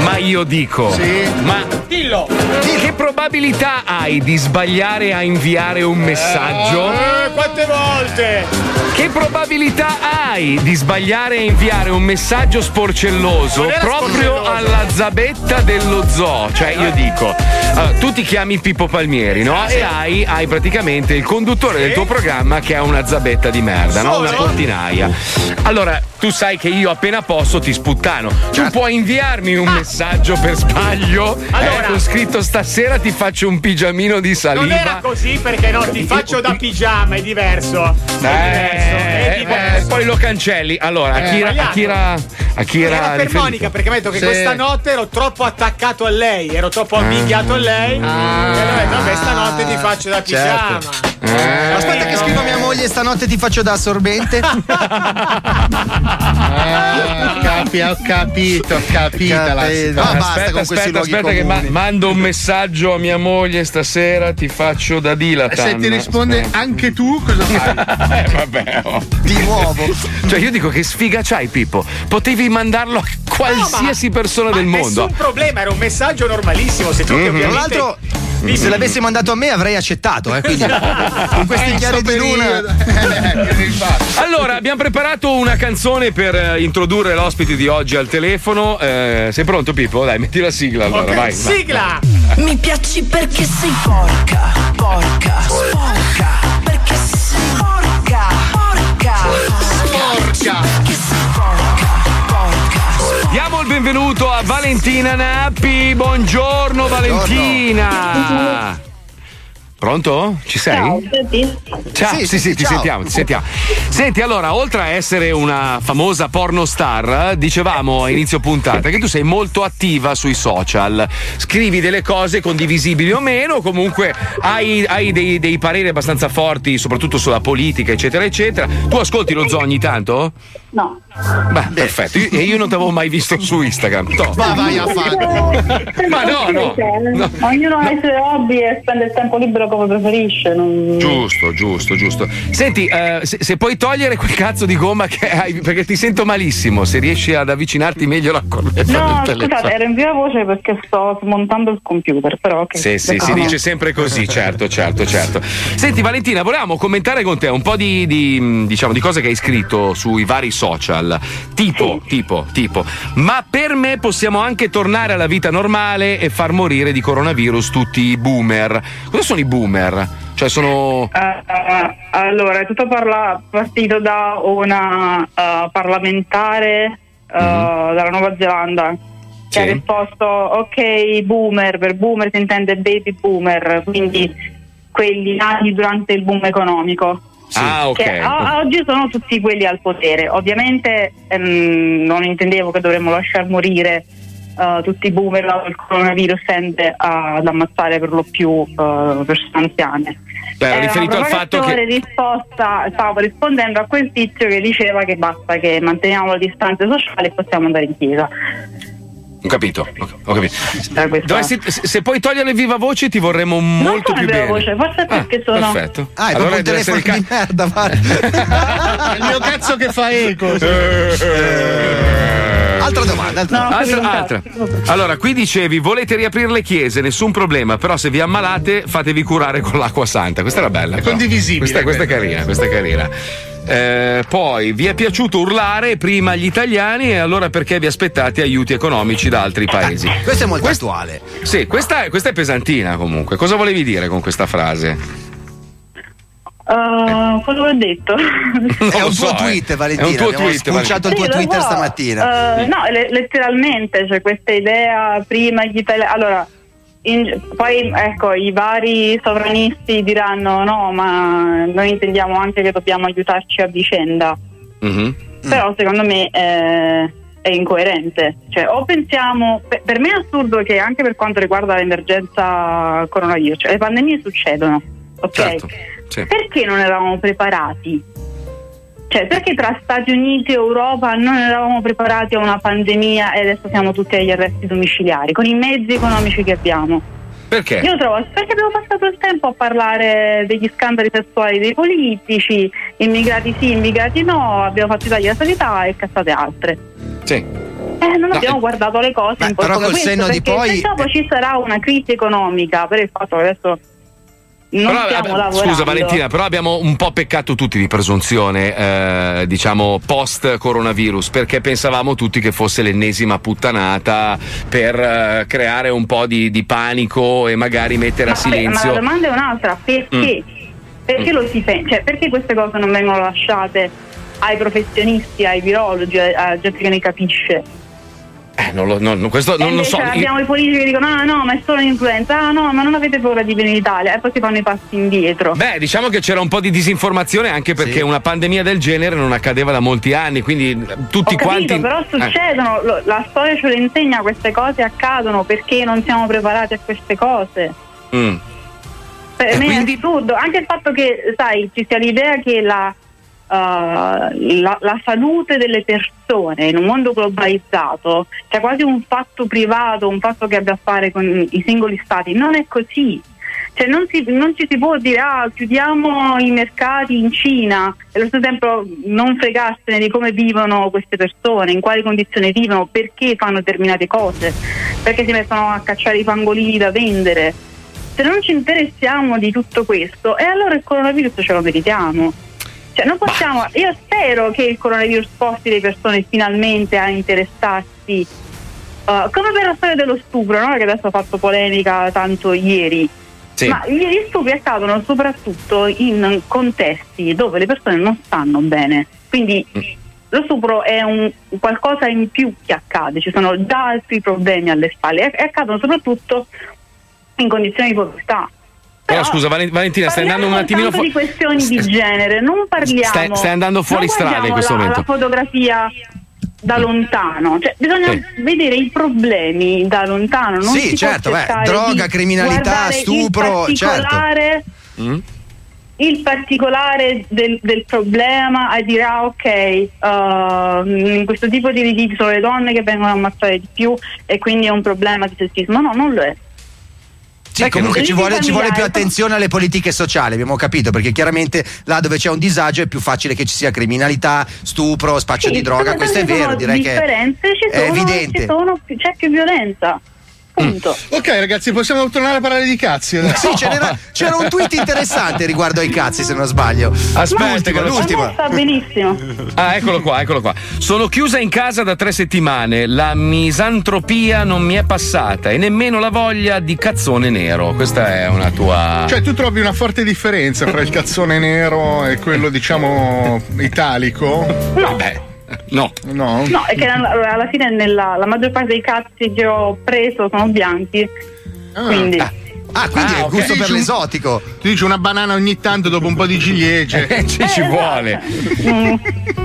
Ma io dico. Ma Dillo! che probabilità hai di sbagliare a inviare un messaggio? Eh, quante volte? Che probabilità hai di sbagliare a inviare un messaggio sporcelloso proprio sporcelloso. alla zabetta dello zoo? Cioè, io dico, allora, tu ti chiami Pippo Palmieri, no? E hai, hai praticamente il conduttore del tuo programma che ha una zabetta di merda, no? Una portinaia. Allora, tu sai che io appena posso ti sputtano. Tu puoi inviarmi un messaggio per sbaglio Ah. Allora. eh, con scritto stasera ti faccio un pigiamino di saliva. Non era così perché no, ti faccio da pigiama, è diverso. È diverso, è Eh, diverso. eh, poi lo cancelli. Allora, Eh, Akira, sbagliato. Akira, Akira Era per riferito. Monica perché mi ha detto che Sì. questa notte ero troppo attaccato a lei, ero troppo avvinghiato a lei. E allora ho vabbè, stanotte ti faccio da pigiama. Eh. Aspetta che scrivo a mia moglie stanotte ti faccio da assorbente. Ah, capi- ho capito, ho capito. Capito. No, basta aspetta, con questi aspetta, luoghi aspetta che ma- comuni. mando un messaggio a mia moglie stasera, ti faccio da E Dilatan. se ti risponde anche tu, cosa fai? Eh, vabbè, oh. Di nuovo. Cioè, io dico che sfiga c'hai, Pippo. Potevi mandarlo a qualsiasi persona del mondo. Nessun problema, era un messaggio normalissimo. Se tu che Mhm. ovviamente. Tra se l'avessi mandato a me avrei accettato, eh, quindi con questi Eh, chiari di luna. Eh, fare? Allora, abbiamo preparato una canzone per eh, introdurre l'ospite di oggi al telefono. Eh, sei pronto, Pippo? Dai, metti la sigla allora, Ok, vai. vai. sigla! Mi piaci perché sei porca, porca, sporca. Benvenuto a Valentina Nappi. Buongiorno, Valentina. Pronto? Ci sei? Ciao? Ciao, sì, sì, ti sentiamo, ti sentiamo. Senti, allora, oltre a essere una famosa pornostar, dicevamo a inizio puntata che tu sei molto attiva sui social. Scrivi delle cose condivisibili o meno, comunque hai, hai dei, dei pareri abbastanza forti, soprattutto sulla politica, eccetera, eccetera. Tu ascolti lo zoo ogni tanto? No. Beh, perfetto. Io- E io non ti avevo mai visto su Instagram. Toh. Ma vai a fare. Ma no, no. no. Ognuno ha i suoi hobby e spende il tempo libero come preferisce. non- Giusto, giusto, giusto. Senti, eh, se, se puoi togliere quel cazzo di gomma che hai, perché ti sento malissimo, se riesci ad avvicinarti meglio alla cornetta No, del telefono. scusate, ero in viva voce perché sto smontando il computer, però ok. Sì, sì, si dice sempre così, certo, certo, certo. Senti Valentina, volevamo commentare con te un po' di, di, diciamo, di cose che hai scritto sui vari social. Tipo, tipo, tipo. Ma per me possiamo anche tornare alla vita normale e far morire di coronavirus tutti i boomer. Cosa sono i boomer? Cioè sono... Eh, allora, è tutto parla- partito da una eh, parlamentare eh, dalla Nuova Zelanda che ha risposto ok boomer, per boomer si intende baby boomer, quindi quelli nati durante il boom economico. Ah, ok. Che a- oggi sono tutti quelli al potere. Ovviamente ehm, non intendevo che dovremmo lasciar morire eh, tutti i boomer, il coronavirus tende ad ammazzare per lo più eh, persone anziane. Beh, Era riferito una al fatto che... risposta, stavo rispondendo a quel tizio che diceva che basta che manteniamo le distanze sociali e possiamo andare in chiesa. Ho capito, ho ho capito. Eh, Dovresti- se, puoi togliere le viva voce ti vorremmo molto come più viva bene. voce, forse è perché sono- Perfetto. Ah, è Allora proprio un deve essere telefono il di merda. È il mio cazzo che fa eco. Altra domanda, altra Altra, altra. Allora, qui dicevi: volete riaprire le chiese, nessun problema, però se vi ammalate fatevi curare con l'acqua santa. Questa era bella. però. condivisibile Questa, questa è carina, questa è carina. Eh, poi vi è piaciuto urlare prima agli italiani e allora perché vi aspettate aiuti economici da altri paesi? Questo è molto attuale. Sì, questa è, questa è pesantina comunque. Cosa volevi dire con questa frase? Uh, quello che ho detto. È un lo so, tuo eh. tweet, È Valentina. un tuo Abbiamo tweet, spulciato il tuo Sì, Twitter so. stamattina. Eh, no, le- letteralmente c'è questa idea prima gli italiani. Allora, in- poi ecco, i vari sovranisti diranno no, ma noi intendiamo anche che dobbiamo aiutarci a vicenda. Mhm. Però secondo me eh, è incoerente. Cioè, o pensiamo, per, per me è assurdo che anche per quanto riguarda l'emergenza coronavirus, cioè le pandemie succedono, ok? Certo, sì. Perché non eravamo preparati? Cioè, perché tra Stati Uniti e Europa non eravamo preparati a una pandemia e adesso siamo tutti agli arresti domiciliari, con i mezzi economici che abbiamo? Perché? Io trovo perché abbiamo passato il tempo a parlare degli scandali sessuali dei politici, immigrati sì, immigrati no, abbiamo fatto i tagli alla sanità e cazzate altre. Sì. Eh, non No, abbiamo eh, guardato le cose po' però col senno di poi- dopo ci sarà una crisi economica per il fatto che adesso Però, lavorando. Scusa Valentina, però abbiamo un po' peccato tutti di presunzione, eh, diciamo, post coronavirus, perché pensavamo tutti che fosse l'ennesima puttanata per eh, creare un po' di, di panico e magari mettere a Ma, ma silenzio. la domanda è un'altra, perché? Perché lo si pensa? Cioè, perché queste cose non vengono lasciate ai professionisti, ai virologi, a- alla gente che ne capisce? Eh, non lo, non- questo E non lo invece so. Io- abbiamo i politici che dicono: ah no, ma è solo un'influenza, ah no, ma non avete paura di venire in Italia, e poi si fanno i passi indietro. Beh, diciamo che c'era un po' di disinformazione anche perché una pandemia del genere non accadeva da molti anni, quindi eh, tutti Ho capito, quanti. però Eh. succedono, lo- la storia ce lo insegna, queste cose accadono perché non siamo preparati a queste cose. Mm. Per me è assurdo, anche il fatto che, sai, ci sia l'idea che la, la, la salute delle persone in un mondo globalizzato sia quasi un fatto privato, un fatto che abbia a fare con i singoli stati. Non è così. Cioè non, si- non ci si può dire ah, chiudiamo i mercati in Cina e allo stesso tempo non fregarsene di come vivono queste persone, in quali condizioni vivono, perché fanno determinate cose, perché si mettono a cacciare i pangolini da vendere se non ci interessiamo di tutto questo, e allora il coronavirus ce lo meritiamo. Cioè, non possiamo. Io spero che il coronavirus porti le persone finalmente a interessarsi. uh, come per la storia dello stupro, no? che adesso ha fatto polemica tanto ieri. Sì. Ma gli stupri accadono soprattutto in contesti dove le persone non stanno bene. Quindi lo stupro è un qualcosa in più che accade, ci sono già altri problemi alle spalle e accadono soprattutto in condizioni di povertà. Però scusa, Valen- Valentina, stai andando un attimino fuori. di questioni di genere, non parliamo. Stai- stai andando fuori non strada in questo la, momento. La fotografia da lontano, cioè, bisogna Sì. vedere i problemi da lontano. Non Sì, si certo, può beh, cercare droga, di criminalità, guardare stupro, il particolare, Mm? il particolare del, del problema e dire ah ok uh, in questo tipo di litigi sono le donne che vengono ammazzate di più e quindi è un problema di sessismo no non lo è Sì, comunque ci vuole, ci vuole più attenzione alle politiche sociali, abbiamo capito, perché chiaramente là dove c'è un disagio è più facile che ci sia criminalità, stupro, spaccio Sì, di droga, questo è vero, direi che è sono, evidente. ci sono c'è più violenza punto Ok, ragazzi, possiamo tornare a parlare di cazzi. adesso? Sì, ce n'era, c'era un tweet interessante riguardo ai cazzi, se non sbaglio. Aspetta, l'ultimo, che l'ultimo. sta benissimo Ah, eccolo qua, eccolo qua. Sono chiusa in casa da tre settimane. La misantropia non mi è passata e nemmeno la voglia di cazzone nero. Questa è una tua. Cioè, tu trovi una forte differenza fra il cazzone nero e quello, diciamo, italico? Vabbè. No. No. no è che alla, fine nella, la maggior parte dei cazzi che ho preso sono bianchi quindi Ah, quindi è il gusto per l'esotico. Tu dici una banana ogni tanto dopo un po' di ciliegie. Eh, ci, ci vuole.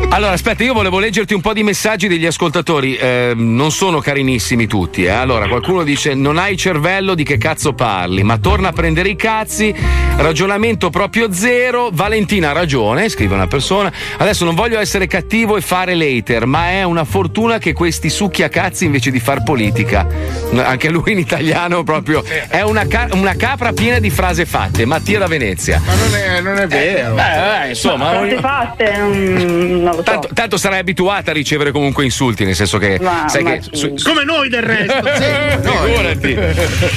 Allora, aspetta, io volevo leggerti un po' di messaggi degli ascoltatori. Eh, non sono carinissimi tutti. Eh. Allora, qualcuno dice: Non hai cervello, di che cazzo parli? Ma torna a prendere i cazzi. Ragionamento proprio zero. Valentina ha ragione, scrive una persona. Adesso non voglio essere cattivo e fare later, ma è una fortuna che questi succhi a cazzi invece di far politica. Anche lui in italiano proprio è una, ca- una capra piena di frasi fatte. Mattia da Venezia. Ma non è, non è vero. Beh, eh, insomma, frasi fatte non, non lo so Tanto, tanto sarai abituata a ricevere comunque insulti, nel senso che Ma- sai ma che sì. Come noi del resto. Figurati.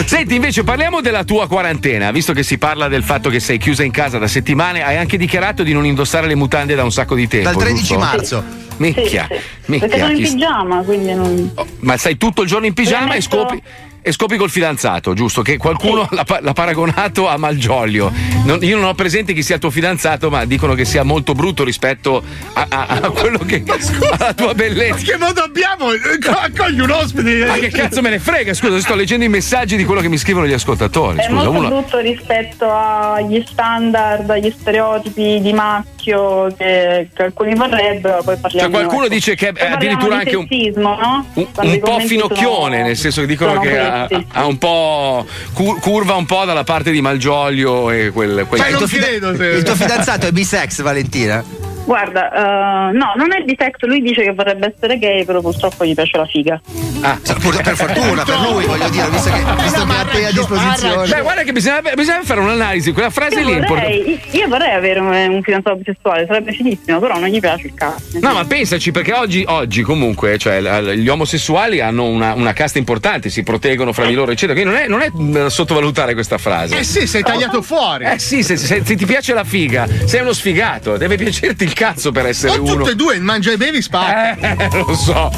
Senti, invece parliamo della tua quarantena, visto che si parla del fatto che sei chiusa in casa da settimane, hai anche dichiarato di non indossare le mutande da un sacco di tempo. Dal 13 giusto? marzo. Minchia, Sì, minchia, perché sono in pigiama quindi non ma stai tutto il giorno in pigiama e Metto- scopi. E scopi col fidanzato, giusto? Che qualcuno l'ha, l'ha paragonato a Malgioglio. Non- io non ho presente chi sia il tuo fidanzato, ma dicono che sia molto brutto rispetto a, a- a quello che. alla tua bellezza. Ma che modo abbiamo? Accogli un ospite. Ma che cazzo me ne frega? Scusa, sto leggendo i messaggi di quello che mi scrivono gli ascoltatori. è Scusa, molto uno. brutto rispetto agli standard agli stereotipi di maschio che, che alcuni vorrebbero poi parliamo Cioè, qualcuno dice che è addirittura di anche un- sessismo, no? Un, un po' finocchione, sono- nel senso che dicono che ha, ha un po' cur- curva un po' dalla parte di Malgioglio e quel, quel il, tuo fida- il tuo fidanzato è bisex, Valentina? Guarda, eh, no, non è bisex, lui dice che vorrebbe essere gay, però purtroppo gli piace la figa. Ah, pur- per fortuna, per lui, voglio dire, visto che, visto che ha te a disposizione. Beh, guarda che bisogna, bisogna fare un'analisi, quella frase Io lì è importante. vorrei, io vorrei avere un, un fidanzato bisessuale, sarebbe finissimo, però non gli piace il cazzo. No, ma pensaci, perché oggi, oggi comunque, cioè, gli omosessuali hanno una, una casta importante, si proteggono fra di loro, eccetera. Quindi non è, non è da sottovalutare questa frase. Eh sì, sei tagliato fuori. Eh sì, se, se- se ti piace la figa, sei uno sfigato, deve piacerti il cazzo per essere O uno. tutte e due, mangia e bevi spacca. Eh, lo so.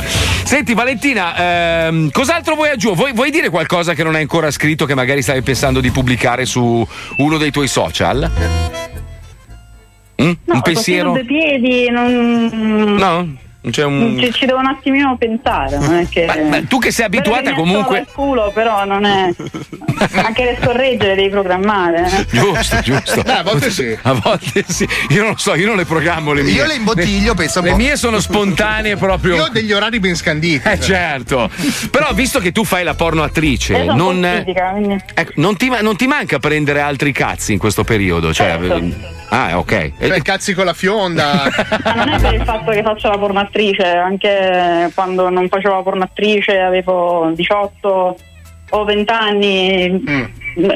Senti, Valentina, ehm, cos'altro vuoi aggiungere? Vuoi, vuoi dire qualcosa che non hai ancora scritto, che magari stavi pensando di pubblicare su uno dei tuoi social? Mm? No, un pensiero? due piedi, non... No? Un. Ci, ci devo un attimino pensare, non è che... Beh, tu che sei abituata comunque. dal culo, però non è... Anche le scorreggere devi programmare. eh. Giusto, giusto. Beh, a volte sì. A volte sì. Io non lo so, io non le programmo le mie. Io le imbottiglio, penso un Le mie sono spontanee proprio. Io ho degli orari ben scanditi. Eh certo, però visto che tu fai la porno attrice, non, quindi- ecco, non, ti, non ti manca prendere altri cazzi in questo periodo? Cioè, Certo. Ah, ok. Cioè, cazzi con la fionda. Ma non è per il fatto che faccio la pornatrice, anche quando non facevo la pornatrice avevo 18 o 20 anni. Mm.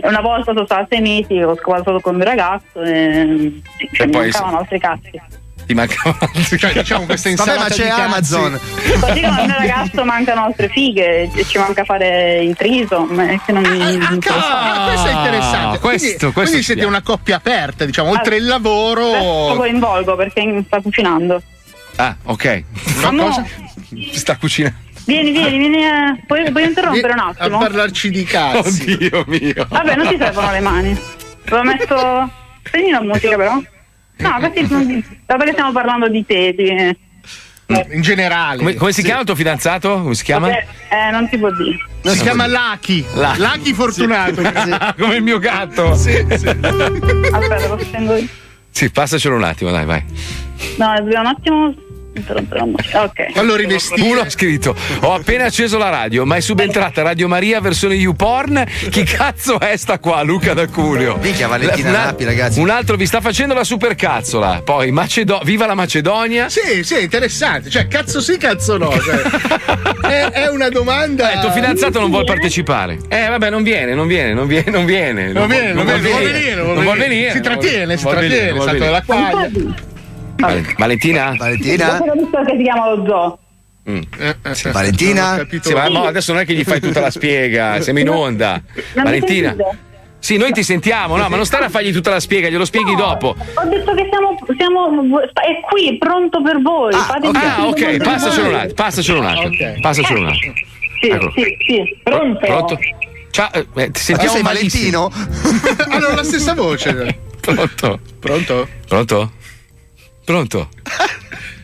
Una volta sono stata sei mesi, ho scovato con un ragazzo e E mi poi mancavano altri cazzi. Ti mancava Cioè, diciamo questa Vabbè, insalata ma c'è. Amazon. Così come mio ragazzo mancano altre fighe e ci manca fare il triso, ma è che non mi non so. Ah, questo è interessante. Ah, questo- quindi, questo quindi siete piace. una coppia aperta, diciamo, oltre il Adesso lo lavoro. coinvolgo perché sta cucinando. Ah, ok. Amore, Sta cucinando. vieni, vieni, vieni. a- Puoi, puoi interrompere un A attimo? parlarci di cazzi. Oddio mio. Vabbè, non ti servono le mani. Lo metto. Spegni la musica, però. No. Dato che stiamo parlando di te, di- in generale. Come, come si Sì. chiama il tuo fidanzato? Come si chiama? Vabbè, eh, non si può dire. si chiama Lucky. La- Lucky Fortunato. Come il mio gatto. Sì, sì. Aspetta, lo stendo io. Sì, passacelo un attimo, dai, vai. No, dobbiamo un attimo interrompere la musica. Ok. Fallo rivestire. Uno ha scritto: Ho appena acceso la radio, ma è subentrata Radio Maria versione YouPorn. Chi cazzo è sta qua? Luca da Cuneo. Minchia, Valentina Nappi, ragazzi. Un altro vi sta facendo la supercazzola. Poi Macedo- Viva la Macedonia. Sì, sì, interessante. Cioè, cazzo sì, cazzo no. Cioè, è, è una domanda. Eh, il tuo fidanzato non vuole partecipare. Eh, vabbè, non viene, non viene, non viene, non viene. Non viene, non vuol viene, non venire, non Non vuol vuol venire. venire. Si non vuol- trattiene, si venire, trattiene, non vuol salto venire. della quaglia. Val- Valentina? Valentina? Questo ho visto che si chiama lo zoo. Mm. Eh, Valentina? Sì, ma adesso non è che gli fai tutta la spiega, siamo in onda. mi Valentina. Sì, noi ti sentiamo, no, ma non stare a fargli tutta la spiega, glielo spieghi dopo. Ho detto che siamo, siamo è qui, pronto per voi. Fate Ah, ok, tutto passacelo un attimo, passacelo un attimo. Ok. Passacelo un attimo. Sì, Eccolo. sì, sì, pronto. Pronto? Ciao, eh, eh, ti sentiamo sei malissimo. Valentino? Hanno la stessa voce. Pronto? Pronto? Pronto? Pronto?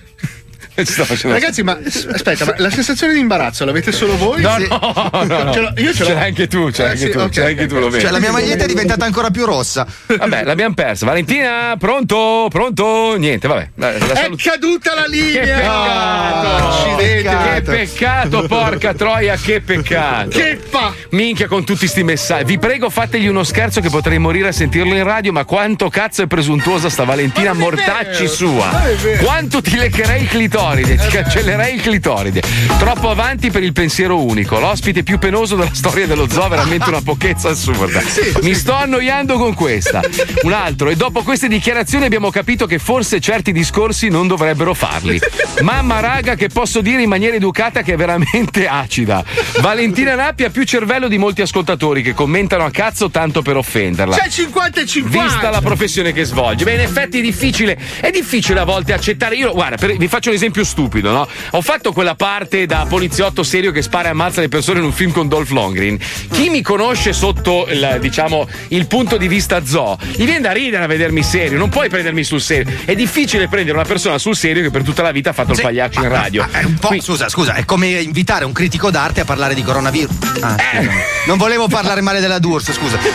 Ragazzi, ma aspetta, ma la sensazione di imbarazzo l'avete solo voi? No, Sì. no, no, no. Ce ce l'ho. Ce l'hai anche tu, ce l'hai Eh, anche sì, tu, ok. ce l'hai anche tu, lo vedi. Cioè, la mia maglietta è diventata ancora più rossa. Vabbè, l'abbiamo persa. Valentina, pronto? Pronto? Niente, vabbè. La, la È salut- caduta la Che linea! peccato! Accidenti. Che peccato, porca troia, che peccato! Che fa? Minchia con tutti sti messaggi. Vi prego, fategli uno scherzo che potrei morire a sentirlo in radio, ma quanto cazzo è presuntuosa sta Valentina Ma Mortacci vero, sua. vero. Quanto ti leccherei il clitoride, ti cancellerei il clitoride. Troppo avanti per il pensiero unico. L'ospite più penoso della storia dello zoo, veramente una pochezza assurda. Mi sto annoiando con questa. Un altro, e dopo queste dichiarazioni abbiamo capito che forse certi discorsi non dovrebbero farli. Mamma raga, che posso dire in maniera educata che è veramente acida. Valentina Nappi ha più cervello di molti ascoltatori che commentano a cazzo tanto per offenderla. C'è 50 e 50. Vista la professione che svolge, beh, in effetti è difficile. È difficile a volte accettare. Io, guarda, per- vi faccio un esempio stupido, no? Ho fatto quella parte da poliziotto serio che spara e ammazza le persone in un film con Dolph Lundgren. Chi mi conosce sotto il, diciamo, il punto di vista zoo, gli viene da ridere a vedermi serio. Non puoi prendermi sul serio. È difficile prendere una persona sul serio che per tutta la vita ha fatto il pagliaccio in radio. Ma è un po', scusa, scusa, è come invitare un critico d'arte a parlare di coronavirus. Ah, Eh. Non volevo parlare male della D'Urso, scusa.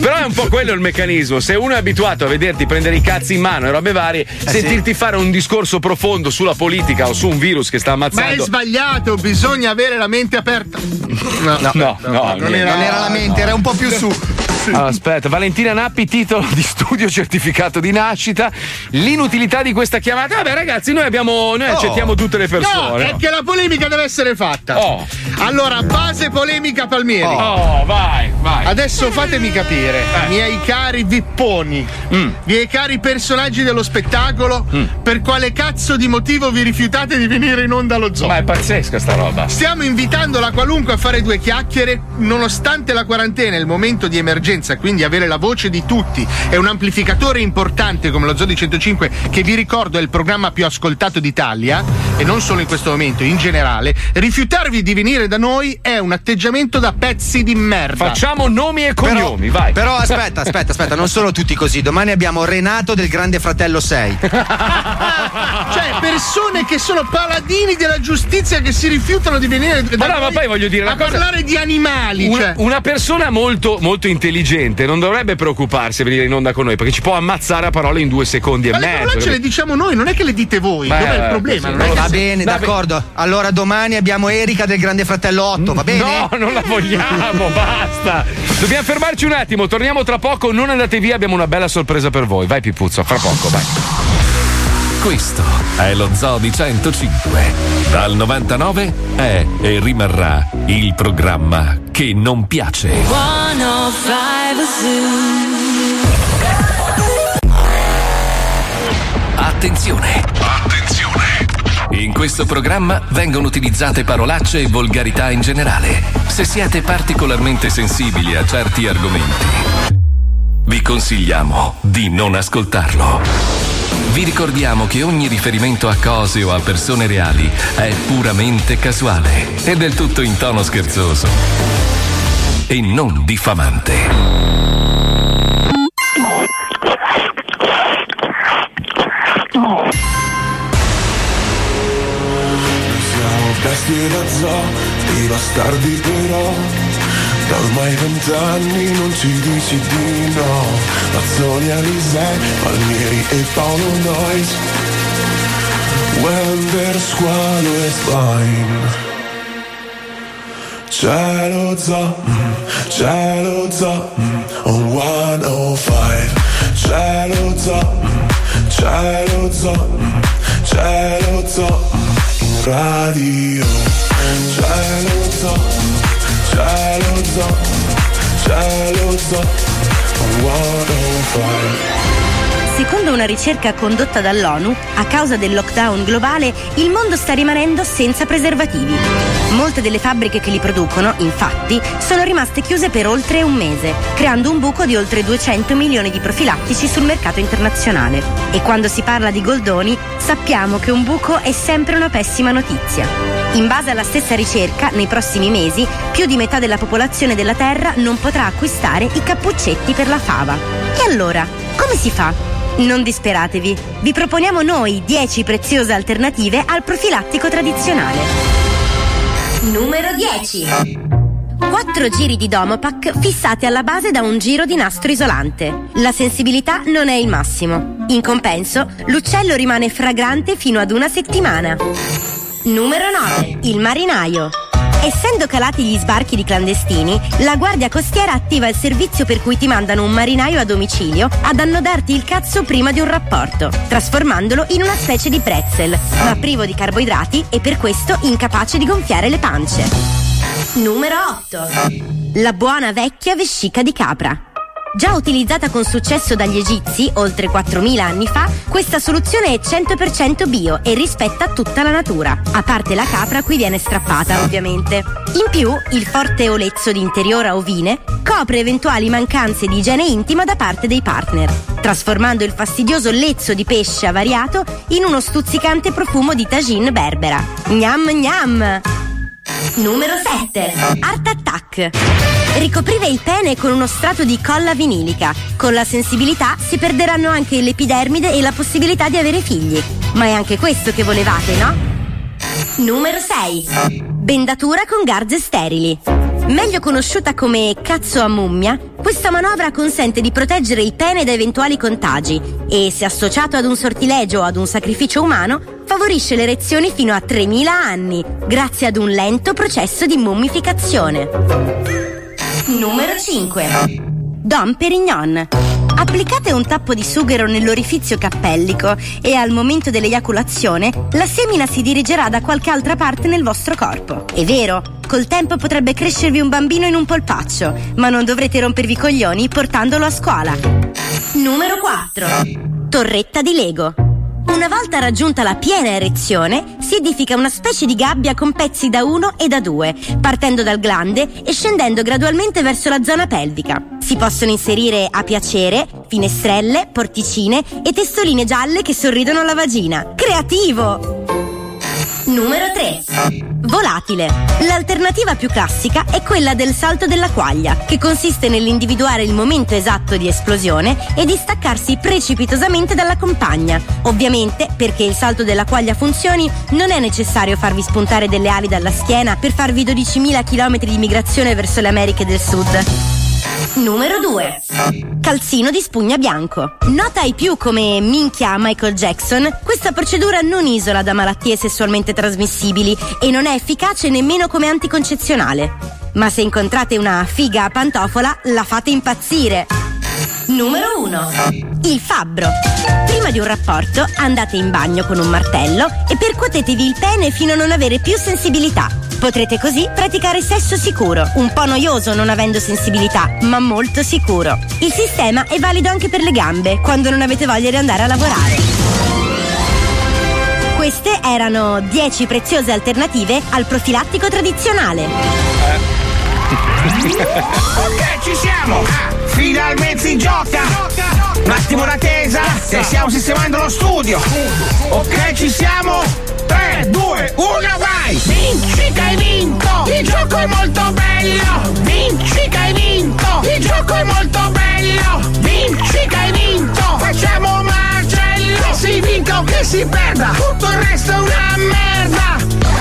Però è un po' quello il meccanismo. Se uno è abituato a vederti prendere i cazzi in mano e robe varie, sentirti fare un discorso profondo sulla politica o su un virus che sta Ma è ammazzando. sbagliato, bisogna avere la mente aperta. No, No, no, no, non niente. era, Non era la mente, era un po' più su. Allora, aspetta, Valentina Nappi, titolo di studio certificato di nascita. L'inutilità di questa chiamata. Vabbè, ragazzi, noi abbiamo. Noi Oh. accettiamo tutte le No, persone. è che la polemica deve essere fatta. Oh. Allora, base polemica Palmieri. Oh, vai, vai. Adesso fatemi capire, Eh. miei cari vipponi, Mm. miei cari personaggi dello spettacolo, per quale cazzo di motivo vi rifiutate di venire in onda allo zoo? Ma è pazzesca sta roba. Stiamo invitando la qualunque a fare due chiacchiere, nonostante la quarantena e il momento di emergenza, quindi avere la voce di tutti e un amplificatore importante come lo Zoo di 105, che vi ricordo è il programma più ascoltato d'Italia, e non solo in questo momento, in generale, rifiutarvi di venire da noi è un atteggiamento da pezzi di merda. Facciamo nomi e cognomi, vai. Però aspetta, aspetta, aspetta, non sono tutti così. Domani abbiamo Renato del Grande Fratello 6. Cioè, persone che sono paladini della giustizia che si rifiutano di venire da Ma no, noi ma poi voglio dire a cosa- parlare di animali. Una, cioè. una persona molto, molto intelligente non dovrebbe preoccuparsi a venire in onda con noi perché ci può ammazzare a parole in due secondi Ma e le mezzo. parolacce le capito? diciamo noi, non è che le dite voi. Beh, Dov'è il eh, problema? Non è che Va se- bene, Va d'accordo. Allora domani abbiamo Erika del Grande Fratello 8, va bene? No, non la vogliamo, basta. Dobbiamo fermarci un attimo, torniamo tra poco, non andate via, abbiamo una bella sorpresa per voi. Vai Pipuzzo, fra poco, vai. Questo è lo Zoo di 105. Dal 99 è e rimarrà il programma che non piace. 105 Attenzione! Attenzione! In questo programma vengono utilizzate parolacce e volgarità in generale. Se siete particolarmente sensibili a certi argomenti, vi consigliamo di non ascoltarlo. Vi ricordiamo che ogni riferimento a cose o a persone reali è puramente casuale e del tutto in tono scherzoso e non diffamante. Siamo bestie da zoo, dei bastardi però Da ormai vent'anni non ci dici di no. Mazzoni, Alisei, Palmieri e Paolo Nois When their squalo is fine Cielo zoo, mm, cielo zoo On 105 Cielo zoo, mm, cielo zoo mm, Cielo zoo in radio. Cielo zoo, mm, cielo zoo mm, Cielo zoo On 105 Secondo una ricerca condotta dall'ONU, a causa del lockdown globale, il mondo sta rimanendo senza preservativi. Molte delle fabbriche che li producono, infatti, sono rimaste chiuse per oltre un mese, creando un buco di oltre 200 milioni di profilattici sul mercato internazionale. E quando si parla di goldoni, sappiamo che un buco è sempre una pessima notizia. In base alla stessa ricerca, nei prossimi mesi, più di metà della popolazione della Terra non potrà acquistare i cappuccetti per la fava. E allora, come si fa? Non disperatevi, vi proponiamo noi 10 preziose alternative al profilattico tradizionale. Numero 10. 4 giri di Domopac fissati alla base da un giro di nastro isolante. La sensibilità non è il massimo. In compenso, l'uccello rimane fragrante fino ad una settimana. Numero 9. Il marinaio. Essendo calati gli sbarchi di clandestini, la Guardia Costiera attiva il servizio per cui ti mandano un marinaio a domicilio ad annodarti il cazzo prima di un rapporto, trasformandolo in una specie di pretzel, ma privo di carboidrati e per questo incapace di gonfiare le pance. Numero 8. La buona vecchia vescica di capra. Già utilizzata con successo dagli egizi oltre 4.000 anni fa, questa soluzione è 100% bio e rispetta tutta la natura, a parte la capra a cui viene strappata, ovviamente. In più, il forte olezzo di interiora ovine copre eventuali mancanze di igiene intima da parte dei partner, trasformando il fastidioso lezzo di pesce avariato in uno stuzzicante profumo di tagine berbera. Gnam gnam! Numero 7. Art Attack. Ricoprire il pene con uno strato di colla vinilica. Con la sensibilità si perderanno anche l'epidermide e la possibilità di avere figli. Ma è anche questo che volevate, no? Numero 6. Bendatura con garze sterili. Meglio conosciuta come cazzo a mummia, questa manovra consente di proteggere il pene da eventuali contagi e, se associato ad un sortilegio o ad un sacrificio umano, favorisce le erezioni fino a 3000 anni, grazie ad un lento processo di mummificazione. Numero 5. Dom Perignon. Applicate un tappo di sughero nell'orifizio cappellico e al momento dell'eiaculazione la semina si dirigerà da qualche altra parte nel vostro corpo. È vero, col tempo potrebbe crescervi un bambino in un polpaccio, ma non dovrete rompervi i coglioni portandolo a scuola. Numero 4. Torretta di Lego. Una volta raggiunta la piena erezione, si edifica una specie di gabbia con pezzi da 1 e da 2, partendo dal glande e scendendo gradualmente verso la zona pelvica. Si possono inserire a piacere finestrelle, porticine e testoline gialle che sorridono alla vagina. Creativo! Numero 3. Volatile. L'alternativa più classica è quella del salto della quaglia, che consiste nell'individuare il momento esatto di esplosione e di staccarsi precipitosamente dalla compagna. Ovviamente, perché il salto della quaglia funzioni, non è necessario farvi spuntare delle ali dalla schiena per farvi 12.000 km di migrazione verso le Americhe del Sud. Numero 2. Calzino di spugna bianco. Nota ai più come minchia Michael Jackson, questa procedura non isola da malattie sessualmente trasmissibili e non è efficace nemmeno come anticoncezionale. Ma se incontrate una figa a pantofola, la fate impazzire. Numero 1. Il fabbro. Prima di un rapporto andate in bagno con un martello e percuotetevi il pene fino a non avere più sensibilità. Potrete così praticare sesso sicuro, un po' noioso non avendo sensibilità, ma molto sicuro. Il sistema è valido anche per le gambe, quando non avete voglia di andare a lavorare. Queste erano 10 preziose alternative al profilattico tradizionale. Ok, ci siamo! Ah, finalmente si gioca! Un attimo d'attesa, che stiamo sistemando lo studio! Ok, ci siamo! 3, 2, 1, vai! Vinci che hai vinto! Il gioco è molto bello! Vinci che hai vinto! Il gioco è molto bello! Vinci che hai vinto! Facciamo un macello! Si vinca ok! chi si perda, tutto il resto è una merda!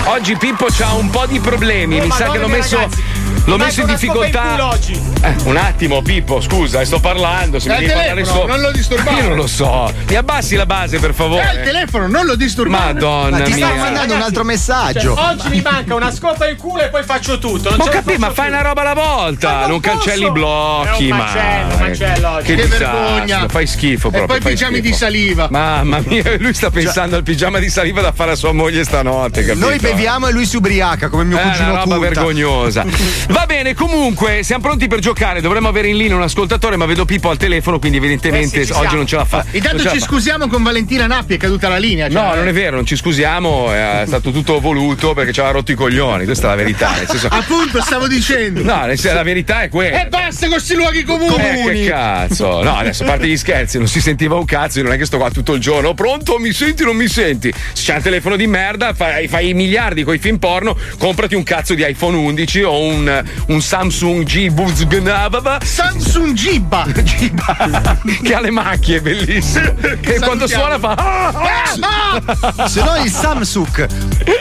Oggi Pippo c'ha un po' di problemi, Oh, mi sa che l'ho messo. ragazzi. L'ho messo in difficoltà. oggi. Eh, un attimo, Pippo, scusa, eh, sto parlando. Se È mi devi parlare sopra. non lo disturbare. Io non lo so. Mi abbassi la base, per favore. È il telefono, non lo disturbare. Madonna Ma ti sta mia. mandando un altro messaggio. Cioè, oggi mi manca una scopa in culo e poi faccio tutto. Non Ma capito, ma fai più. una roba alla volta, Ma non non, cancelli i blocchi, È un ma. macello, un macello oggi. Che, Che vergogna. Fai schifo E proprio. poi fai pigiami schifo. di saliva. Mamma mia, lui sta pensando al pigiama di saliva da fare a sua moglie stanotte, capito? Noi beviamo e lui si ubriaca come mio È cugino una roba vergognosa. Va bene, comunque, siamo pronti per giocare. Dovremmo avere in linea un ascoltatore, ma vedo Pippo al telefono, quindi evidentemente Eh sì, oggi non ce la fa. Intanto ci fa. scusiamo con Valentina Nappi, è caduta la linea. No, cioè- non è vero, non ci scusiamo, è stato tutto voluto perché ci aveva rotto i coglioni, questa è la verità. Senso... Appunto, stavo dicendo. No, la verità è quella. E basta con questi luoghi comuni. Eh, che cazzo? No, adesso a parte gli scherzi, non si sentiva un cazzo, io non è che sto qua tutto il giorno. Pronto? Mi senti o non mi senti? Se c'è un telefono di merda, fai, fai i miliardi con i film porno, comprati un cazzo di iPhone 11 o un, un Samsung G Buzgnababa. Samsung Gibba. che ha le macchie, bellissimo. Che quando suona fa. Ah, Se no il Samsung,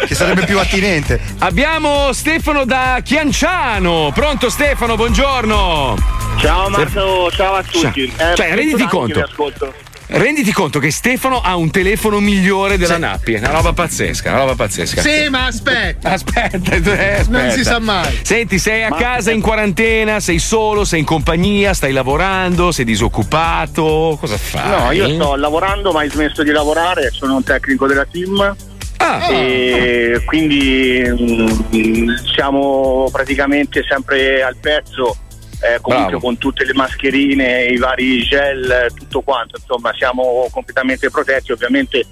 che sarebbe più attinente. Abbiamo Stefano da Chianciano. Pronto Stefano, buongiorno. Ciao Marco, ciao a tutti. Cioè, Eh, cioè, renditi anche conto. Renditi conto che Stefano ha un telefono migliore della Nappi. È una roba pazzesca, una roba pazzesca. Sì, ma aspetta. Aspetta, eh, aspetta. Non si sa mai. Senti, sei a Ma- casa in quarantena, sei solo, sei in compagnia, stai lavorando, sei disoccupato. Cosa fai? No, io sto lavorando, ma hai smesso di lavorare, sono un tecnico della team. Ah. E quindi mm, siamo praticamente sempre al pezzo. Eh, comunque Bravo. con tutte le mascherine, i vari gel, tutto quanto, insomma siamo completamente protetti, ovviamente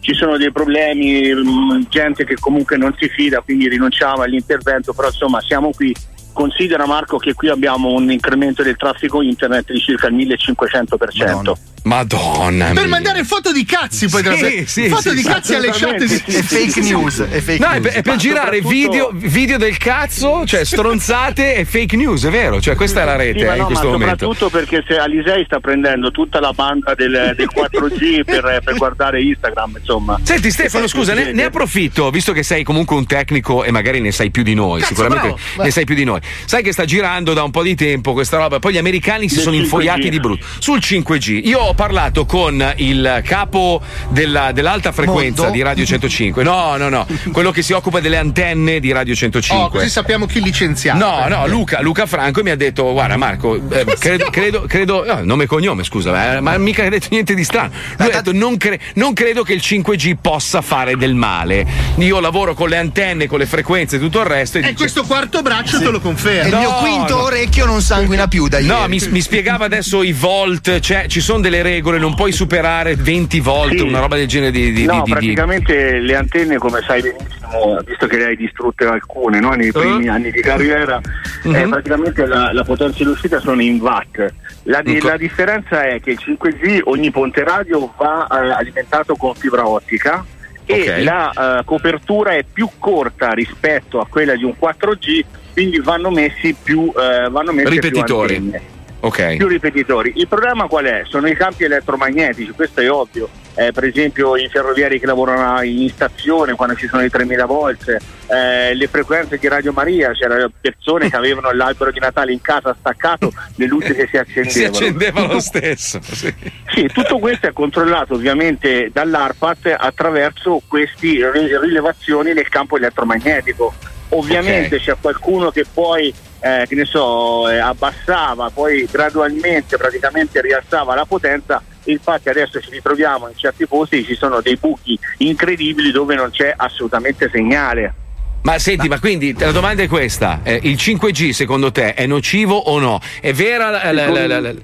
ci sono dei problemi, mm, gente che comunque non si fida, quindi rinunciamo all'intervento, però insomma siamo qui. Considera Marco che qui abbiamo un incremento del traffico internet di circa il 1500%. Madonna. Per mia. mandare foto di cazzi poi Sì, fai- sì, foto sì, di sì, cazzi alle chat di È fake news, è fake No, è news. per, è per Ma girare soprattutto- video, video del cazzo, cioè stronzate e fake news, è vero? Cioè, questa è la rete eh, in no, questo ma momento. soprattutto perché se Alisei sta prendendo tutta la banda del, del 4G per, per guardare Instagram, insomma. Senti Stefano, E scusa, ne, ne approfitto, visto che sei comunque un tecnico e magari ne sai più di noi, Cazzo, sicuramente bravo. ne sai più di noi. Sai che sta girando da un po' di tempo questa roba, poi gli americani si Del sono 5G. infoiati di brutto. Sul 5G, io ho parlato con il capo della- dell'alta frequenza Mondo? di Radio 105, no, no, no, quello che si occupa delle antenne di Radio 105. Oh, così sappiamo chi licenziato. No, no, Luca, Luca Franco mi ha detto: Guarda, Marco, eh, credo, credo, credo- no, nome e cognome, scusa, eh, ma mica ha detto niente di strano. Lui ha detto: non, cre- non credo che il 5G possa fare del male. Io lavoro con le antenne, con le frequenze e tutto il resto. E E dice- questo quarto braccio te lo E conferma. il mio No, quinto no. orecchio non sanguina più da No, ieri. mi, mi spiegava adesso i volt, cioè ci sono delle regole, non puoi superare 20 volt, Sì. una roba del genere di. di- no, di- di- praticamente le antenne, come sai benissimo, visto che le hai distrutte alcune no, nei primi Eh? anni di carriera, Mhm. eh, praticamente la, la potenza di uscita sono in watt. La, di- la differenza è che il 5G, ogni ponte radio va eh, alimentato con fibra ottica e Ok. la eh, copertura è più corta rispetto a quella di un 4G, quindi vanno messi più, eh, vanno messe più Ripetitori. antenne Ok. più ripetitori. Il problema qual è? Sono i campi elettromagnetici, questo è ovvio. Eh, per esempio i ferroviari che lavorano in stazione quando ci sono i 3000 volt, eh, le frequenze di Radio Maria, c'erano persone che avevano l'albero di Natale in casa staccato, le luci che si accendevano. Si accendeva lo stesso. Sì. sì, tutto questo è controllato ovviamente dall'ARPAT attraverso queste rilevazioni nel campo elettromagnetico. Ovviamente Ok. c'è qualcuno che poi, eh, che ne so, eh, abbassava, poi gradualmente praticamente rialzava la potenza. Infatti adesso ci ritroviamo in certi posti, ci sono dei buchi incredibili dove non c'è assolutamente segnale. Ma senti, ma quindi la domanda è questa: eh, il 5G secondo te è nocivo o no? È vera la, la- la-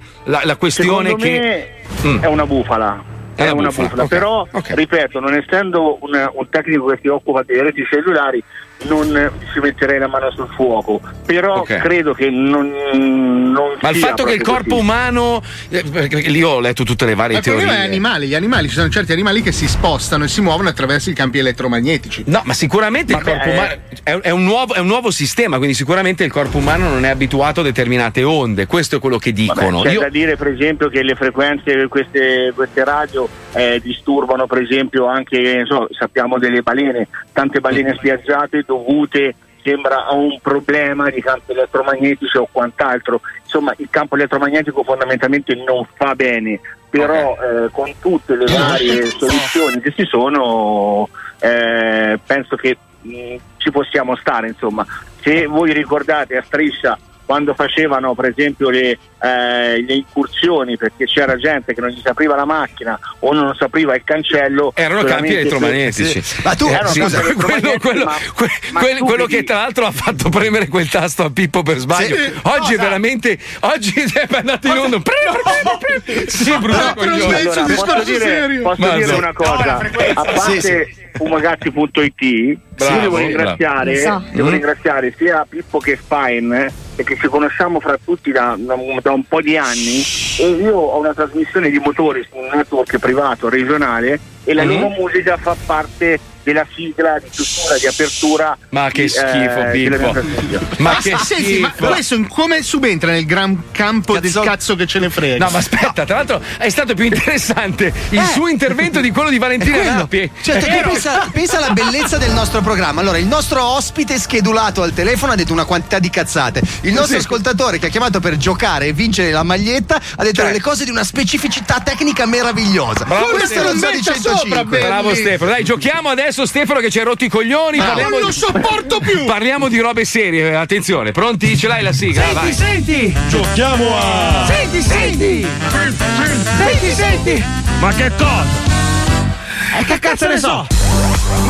la- questione che. me Mm. è una bufala. È È, una bufala, bufala, ok, però ok. ripeto, non essendo un, un tecnico che si occupa delle reti cellulari, non ci metterei la mano sul fuoco. Però Ok. credo che non, non Ma il fatto che il corpo così. umano. eh, perché lì ho letto tutte le Ma varie il problema è teorie. animali, gli animali, ci sono certi animali che si spostano e si muovono attraverso i campi elettromagnetici. No, ma sicuramente Vabbè, il corpo eh. umano è, è un nuovo, è un nuovo sistema, quindi sicuramente il corpo umano non è abituato a determinate onde. Questo è quello che Vabbè, dicono. c'è Io- da dire per esempio che le frequenze, queste, queste radio eh, disturbano per esempio anche, so, sappiamo delle balene, tante balene spiaggiate dovute sembra a un problema di campi elettromagnetici o quant'altro. Insomma, il campo elettromagnetico fondamentalmente non fa bene, però eh, con tutte le varie soluzioni che ci sono, eh, penso che mh, ci possiamo stare. Insomma, se voi ricordate a striscia quando facevano per esempio le, eh, le incursioni perché c'era gente che non gli si apriva la macchina o non si apriva il cancello Erano campi elettromagnetici. Ma tu, erano sì, campi quello, quello- ma- que- ma quel- tu quello che tra l'altro ha fatto premere quel tasto a Pippo per sbaglio. Sì. Oggi è No, veramente. Oggi è andato in onda. Sì, Bruno Coglione. Allora, posso dire, posso dire no. una cosa, a parte Sì, fumagazzi.it Bravo, io devo ringraziare, so. devo Mm. ringraziare sia Pippo che Fine perché ci conosciamo fra tutti da, da- da un po' di anni e io ho una trasmissione di motori su un network privato regionale e la Mhm. loro musica fa parte della sigla di chiusura, di apertura Ma che di, schifo, Pippo. mia trasmissione. Ma che senti, ma schifo. questo come subentra nel gran campo del cazzo che ce ne frega? No, ma aspetta, tra l'altro è stato più interessante il Eh. suo intervento di quello di Valentina. Nappi. Certo, vero. pensa, pensa alla bellezza del nostro programma. Allora, il nostro ospite schedulato al telefono ha detto una quantità di cazzate. Il nostro Sì. ascoltatore che ha chiamato per giocare e vincere la maglietta ha detto delle cose di una specificità tecnica meravigliosa. Bravo Questo è lo Stefano. 105. Bravo Stefano. Dai, giochiamo adesso Stefano che ci hai rotto i coglioni. Bravo. Parliamo Non lo sopporto più. Parliamo di robe serie, attenzione. Pronti? Ce l'hai la sigla? Senti, Vai. senti! Giochiamo a Senti, senti! Senti, senti! Ma che cosa? E che cazzo ne so?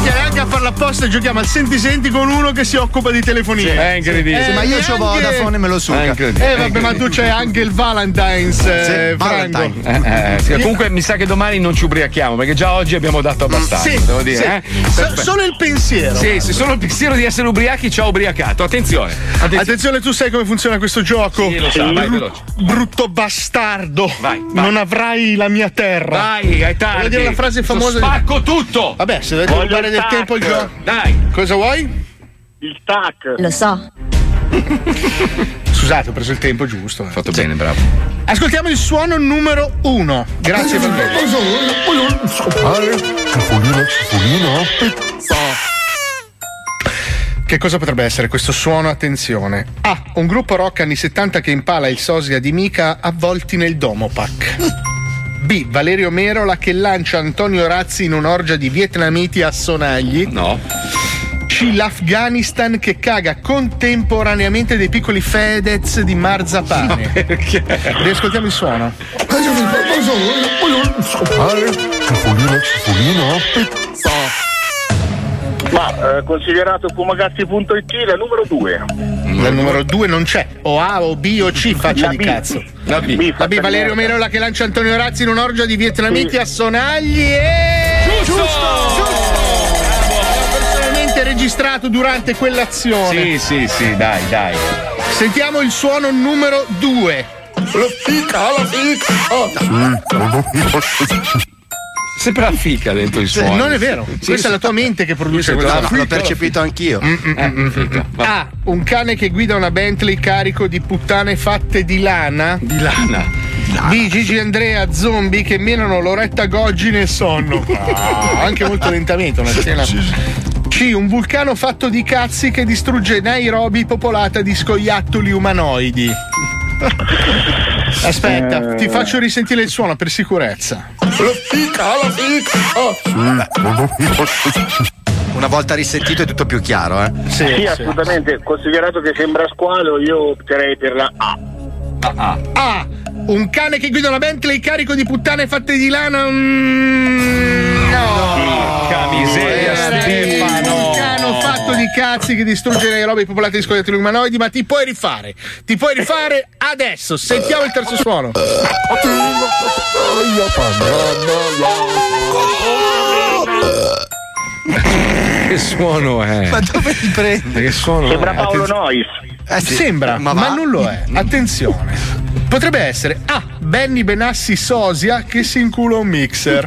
Che anche a farla apposta giochiamo al senti senti con uno che si occupa di telefonia. Sì, è incredibile. Sì, ma io c'ho Vodafone e me lo suca. È incredibile. Eh vabbè, ma tu c'hai anche il Valentine's, eh, Sì, Franco. Eh, eh, sì, comunque mi sa che domani non ci ubriachiamo perché già oggi abbiamo dato abbastanza, Sì, devo dire. sì. eh. So- solo il pensiero. Sì, sì, solo il pensiero di essere ubriachi ci ha ubriacato. Attenzione. attenzione. Attenzione, tu sai come funziona questo gioco? Sì, lo so, vai veloce. Brutto bastardo. Vai, Non avrai la mia terra. Vai, tardi. Voglio dire la frase famosa. Spacco tutto. Vabbè, se dovete Voglio rubare del tempo il gioco. Dai. Cosa vuoi? Il tac. Lo so. Scusate, ho preso il tempo giusto. eh. Fatto bene, bravo. Ascoltiamo il suono numero uno. Grazie per Che cosa potrebbe essere questo suono? Attenzione. A. Un gruppo rock anni 70 che impala il sosia di Mika avvolti nel Domopac. B. Valerio Merola che lancia Antonio Razzi in un'orgia di vietnamiti a sonagli. No. C. L'Afghanistan che caga contemporaneamente dei piccoli Fedez di marzapane. Perché? Riascoltiamo il suono. Ma eh, considerato fumagazzi.it la numero 2. La numero 2 non c'è. O A o B o C, faccia La di B. cazzo. La B. B, La B, Valerio. Merola che lancia Antonio Razzi in un'orgia di vietnamiti Sì. a sonagli e. Giusto! Ho personalmente registrato durante quell'azione. Sì, sì, sì, dai, dai. Sentiamo il suono numero 2. Sempre la fica dentro il suono. Non è vero, Sì, questa è la tua mente che produce quella sento la L'ho percepito anch'io. Eh, fica. Va. A. Un cane che guida una Bentley carico di puttane fatte di lana. Di lana. B. Gigi Andrea zombie che menano Loretta Goggi nel sonno. Ah, anche molto lentamente, una scena. C. Un vulcano fatto di cazzi che distrugge Nairobi popolata di scoiattoli umanoidi. Aspetta, ti faccio risentire il suono per sicurezza. Una volta risentito è tutto più chiaro, eh. Sì, assolutamente. Considerato che sembra squalo, io opterei per la A. Ah, A. Un cane che guida una Bentley carico di puttane fatte di lana. Mm, no. Porca miseria, Stefano. Cazzi che distrugge le robe popolate di scoiattoli umanoidi, ma ti puoi rifare. Ti puoi rifare adesso. Sentiamo il terzo suono. Che suono è? Ma dove ti prendi? Che suono Sembra è? Paolo Attenzione. Nois. Eh sì, Sembra, ma, va? non lo è. Attenzione. Potrebbe essere A. Benny Benassi Sosia che si incula un mixer.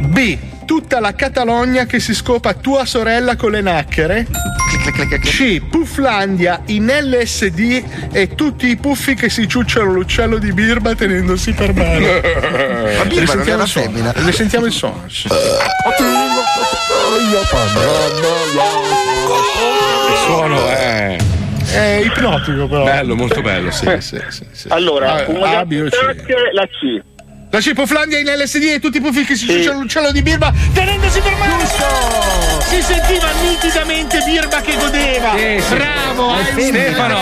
B. tutta la Catalogna che si scopa tua sorella con le nacchere. C. Pufflandia in LSD e tutti i puffi che si ciucciano l'uccello di Birba tenendosi per mano. Ma Birba non il suono. femmina? Le sentiamo il suono. Il suono è. È ipnotico però. Bello, molto bello, sì, sì, sì, sì. Allora, Ah, una A, B o C? la C. La C. Pufflandia in LSD e tutti i puffi che si ciucciano l'uccello di Birba tenendosi per mano. Si sentiva nitidamente Birba che godeva. Sì, sì. Bravo, un Stefano,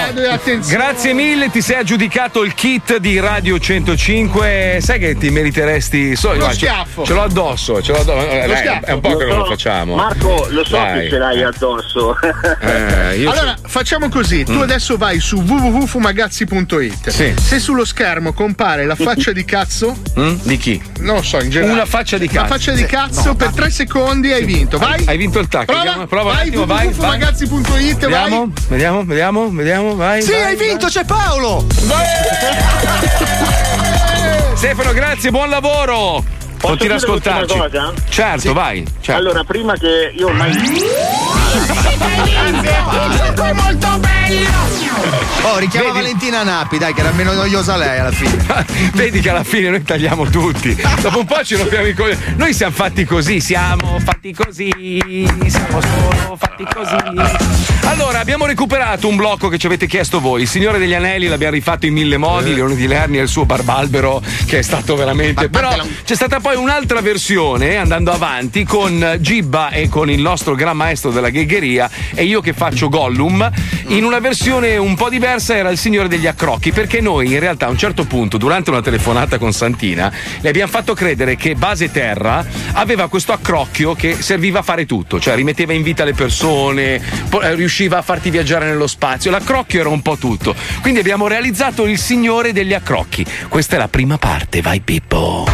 grazie mille, ti sei aggiudicato il kit di Radio 105. Sai che ti meriteresti so, Lo guarda, ce- schiaffo. Ce l'ho addosso, ce l'ho addosso. Eh, dai, schiaffo. è un po' che Lo lo so. facciamo. Marco, lo so Dai. che ce l'hai addosso. Eh, io allora, facciamo così: tu adesso vai su www.fumagazzi.it. Sì. Se sullo schermo compare la faccia di cazzo, Mm? Di chi? non lo so, in generale. Una faccia di cazzo. Una faccia di Sì. cazzo No, per tre secondi hai vinto. Vai. Hai vinto il tacco. Prova, Vediamo, prova un vai attimo, vai, vai. www.fumagazzi.it. Vediamo, Vai. vediamo, vediamo, vediamo, vai. Sì, vai, hai vinto, vai. c'è Paolo! Stefano, grazie, buon lavoro. Posso Continua a dire l'ultima ascoltarci. cosa? Certo, vai. certo. Allora, prima che io ormai. È molto bello! Oh, richiama Vedi? Valentina Nappi, dai, che era meno noiosa lei alla fine. Vedi che alla fine noi tagliamo tutti. Dopo un po' ci rompiamo i coglioni. Noi siamo fatti così, siamo fatti così, siamo solo fatti così. Allora, abbiamo recuperato un blocco che ci avete chiesto voi. Il Signore degli Anelli l'abbiamo rifatto in mille modi, Leone di Lerni e il suo barbalbero, che è stato veramente. Però c'è stata poi un'altra versione andando avanti con Gibba e con il nostro gran maestro della ghegheria e io che faccio Gollum. In una versione un po' diversa era il Signore degli Accrocchi, perché noi in realtà a un certo punto, durante una telefonata con Santina, le abbiamo fatto credere che Base Terra aveva questo accrocchio che serviva a fare tutto, cioè rimetteva in vita le persone, eh, riusciva a farti viaggiare nello spazio. L'accrocchio era un po' tutto. Quindi abbiamo realizzato il Signore degli Accrocchi. Questa è la prima parte, vai Pippo.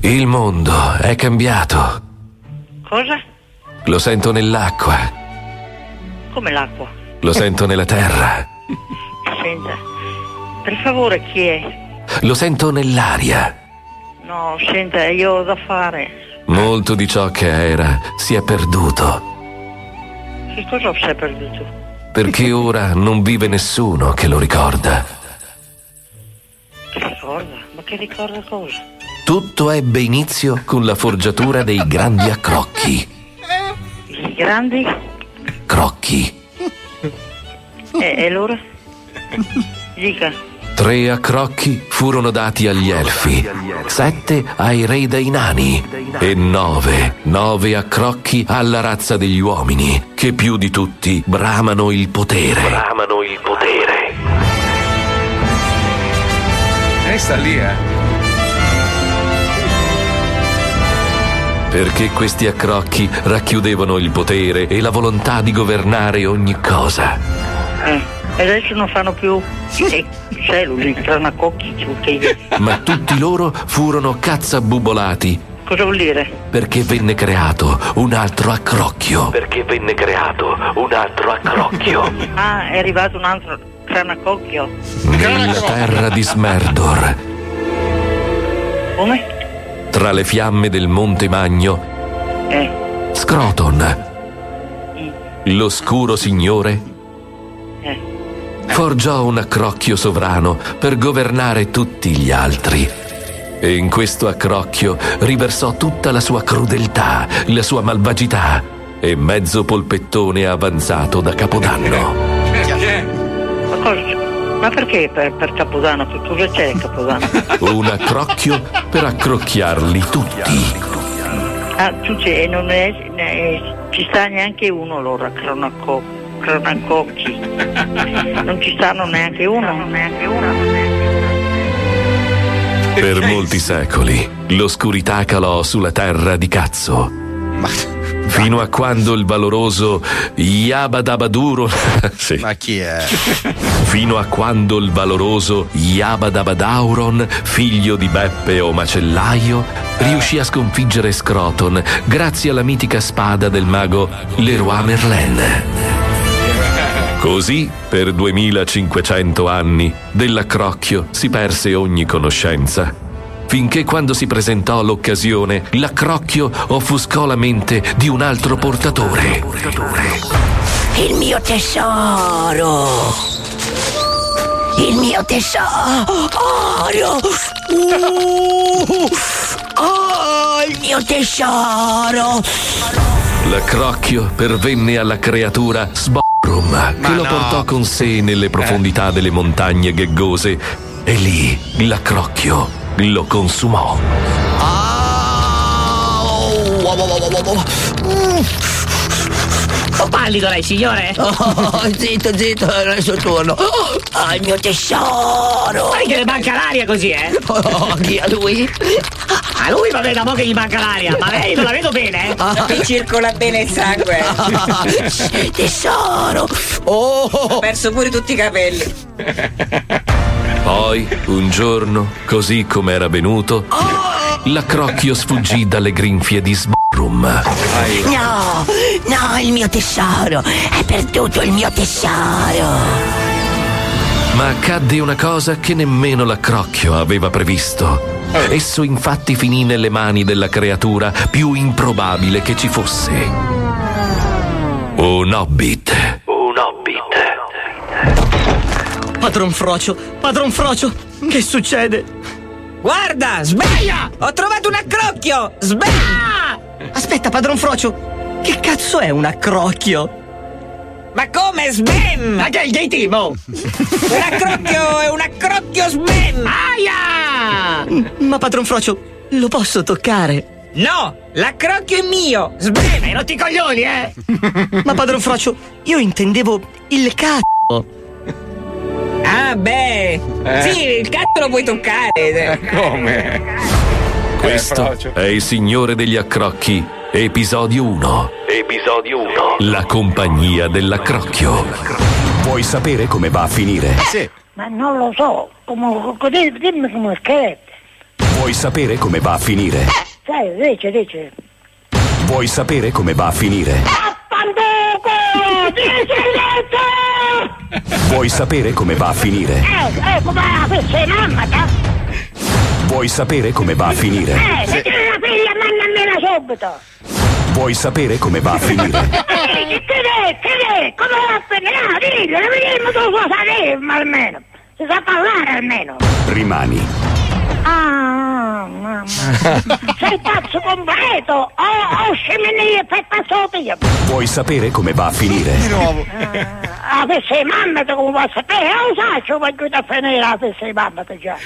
Il mondo è cambiato. Cosa? Lo sento nell'acqua, Come l'acqua? lo sento nella terra, Senta, per favore chi è? lo sento nell'aria. No, senta, io ho da fare. Molto di ciò che era si è perduto, Che cosa si è perduto? perché ora non vive nessuno che lo ricorda. Che ricorda? Ma che ricorda cosa? Tutto ebbe inizio con la forgiatura dei grandi accrocchi. I grandi? Crocchi. E, e allora? Dica. Tre accrocchi furono dati agli elfi, sette ai re dei nani e nove, nove accrocchi alla razza degli uomini, che più di tutti bramano il potere. Bramano il potere. E sta lì, eh. Perché questi accrocchi racchiudevano il potere e la volontà di governare ogni cosa. Eh, e adesso non fanno più i celluli, cranacocchi, che Ma tutti loro furono cazzabubolati Cosa vuol dire? perché venne creato un altro accrocchio. Perché venne creato un altro accrocchio. Ah, è arrivato un altro cranacocchio. Nella terra di Smerdor, Come? Tra le fiamme del Monte Magno, Eh, Scroton, l'oscuro signore, eh. forgiò un accrocchio sovrano per governare tutti gli altri. E in questo accrocchio riversò tutta la sua crudeltà, la sua malvagità e mezzo polpettone avanzato da Capodanno. Cosa- ma perché per, per Capodanno? Che cosa c'è a Capodanno? Un accrocchio per accrocchiarli tutti. Ah, tu c'è, e non è, ne- ci sta neanche uno allora, cronaco, cronacocchi. Non ci stanno neanche uno, neanche uno. Per molti secoli l'oscurità calò sulla terra di cazzo. Fino a quando il valoroso Yabadabaduro. sì. Ma chi è? Fino a quando il valoroso Yabadabadauron, figlio di Beppe o macellaio, riuscì a sconfiggere Scroton grazie alla mitica spada del mago Leroy Merlin. Così, per 2500 anni, dell'accrocchio si perse ogni conoscenza finché quando si presentò l'occasione, l'accrocchio offuscò la mente di un altro portatore. Il mio tesoro! Il mio tesoro! Oh, il mio tesoro! L'accrocchio pervenne alla creatura Sbrum, che lo no. portò con sé nelle profondità delle montagne gheggose e lì l'accrocchio lo consumò. Oh, pallido lei, signore! Oh, zitto, zitto, non è il suo turno. Oh, il mio tesoro! Sai che le manca l'aria così, eh? Oh, chi a lui? A lui va bene, da mo' che gli manca l'aria, ma lei non la vedo bene, eh? Ti circola bene il sangue. Tesoro! Oh! Ho perso pure tutti i capelli. Poi, un giorno, così come era venuto, l'accrocchio sfuggì dalle grinfie di Sbrum. No, no, il mio tesoro! È perduto il mio tesoro! Ma accadde una cosa che nemmeno l'accrocchio aveva previsto. Esso infatti finì nelle mani della creatura più improbabile che ci fosse. Un hobbit. Padron Frocio, padron Frocio, che succede? Guarda, sbaglia! Ho trovato un accrocchio! Sbaglia! Aspetta, padron Frocio, che cazzo è un accrocchio? Ma come sbem? Ma che è il gay timo? Un accrocchio è un accrocchio sbem! Aia! Ma padron Frocio, lo posso toccare? No, l'accrocchio è mio! Sbem! Hai rotti i coglioni, eh! Ma padron Frocio, io intendevo il cazzo! Ah, beh! Eh. Sì, il cazzo lo puoi toccare! Come? Questo è il Signore degli Accrocchi, episodio 1. Episodio 1. La compagnia dell'accrocchio. Vuoi sapere come va a finire? Sì. Ma non lo so, come, come- dimmi come che Vuoi sapere come va a finire? Sai, dice, dice. Vuoi sapere come va a finire? Pandeco! Dice Vuoi sapere come va a finire? Eh, eh, come la fece mamma, ta? Vuoi sapere come va a finire? Eh, se la figlia, mandamela subito! Vuoi sapere come va a finire? Eh, che è, che è? Come va a finire? Ah, dillo, non vediamo tu lo sapere, almeno! Si sa parlare almeno! Rimani. Ah, mamma! Sei pazzo completo! Oh, oh, pazzo io! Vuoi sapere come va a finire? Ah, per sei mamma te come va a sapere? Oh, sai, ci voglio da finire per sei mamma te già!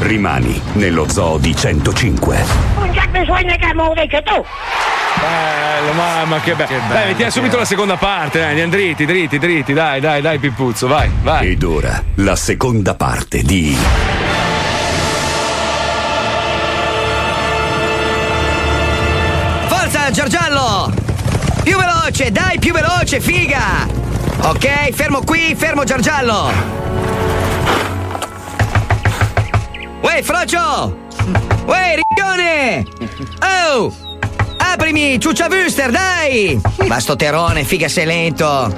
Rimani nello zoo di 105. Non c'è bisogno che me lo dici tu! Bello, mamma, che bello. Dai, mettiamo subito la seconda parte, dai, andiamo dritti, dritti, dritti, dai, dai, dai, Pippuzzo, vai, vai. Ed ora la seconda parte di Più veloce, dai, più veloce, figa! Ok, fermo qui, fermo Giorgiallo! Uè, Frocio! Uè, riccone! Oh! Aprimi, ciuccia Wüster, dai! Ma sto terone, figa, sei lento!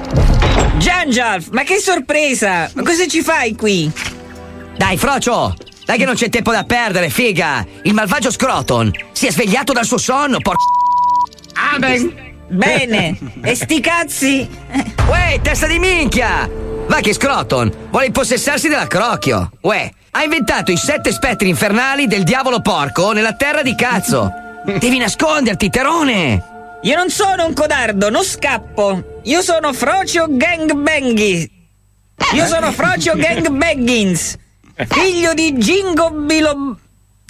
Giangialf, ma che sorpresa! Ma cosa ci fai qui? Dai, Frocio! Dai che non c'è tempo da perdere, figa! Il malvagio Scroton si è svegliato dal suo sonno, por... Ah, beh. Bene, e sti cazzi? Uè, testa di minchia! Va che Scroton vuole impossessarsi dell'accrocchio! Uè, ha inventato i sette spettri infernali del diavolo porco nella terra di cazzo! Devi nasconderti, terone! Io non sono un codardo, non scappo. Io sono Frocio Gangbanghi. Io sono Frocio Gangbaggins. Figlio di Jingo Bilo...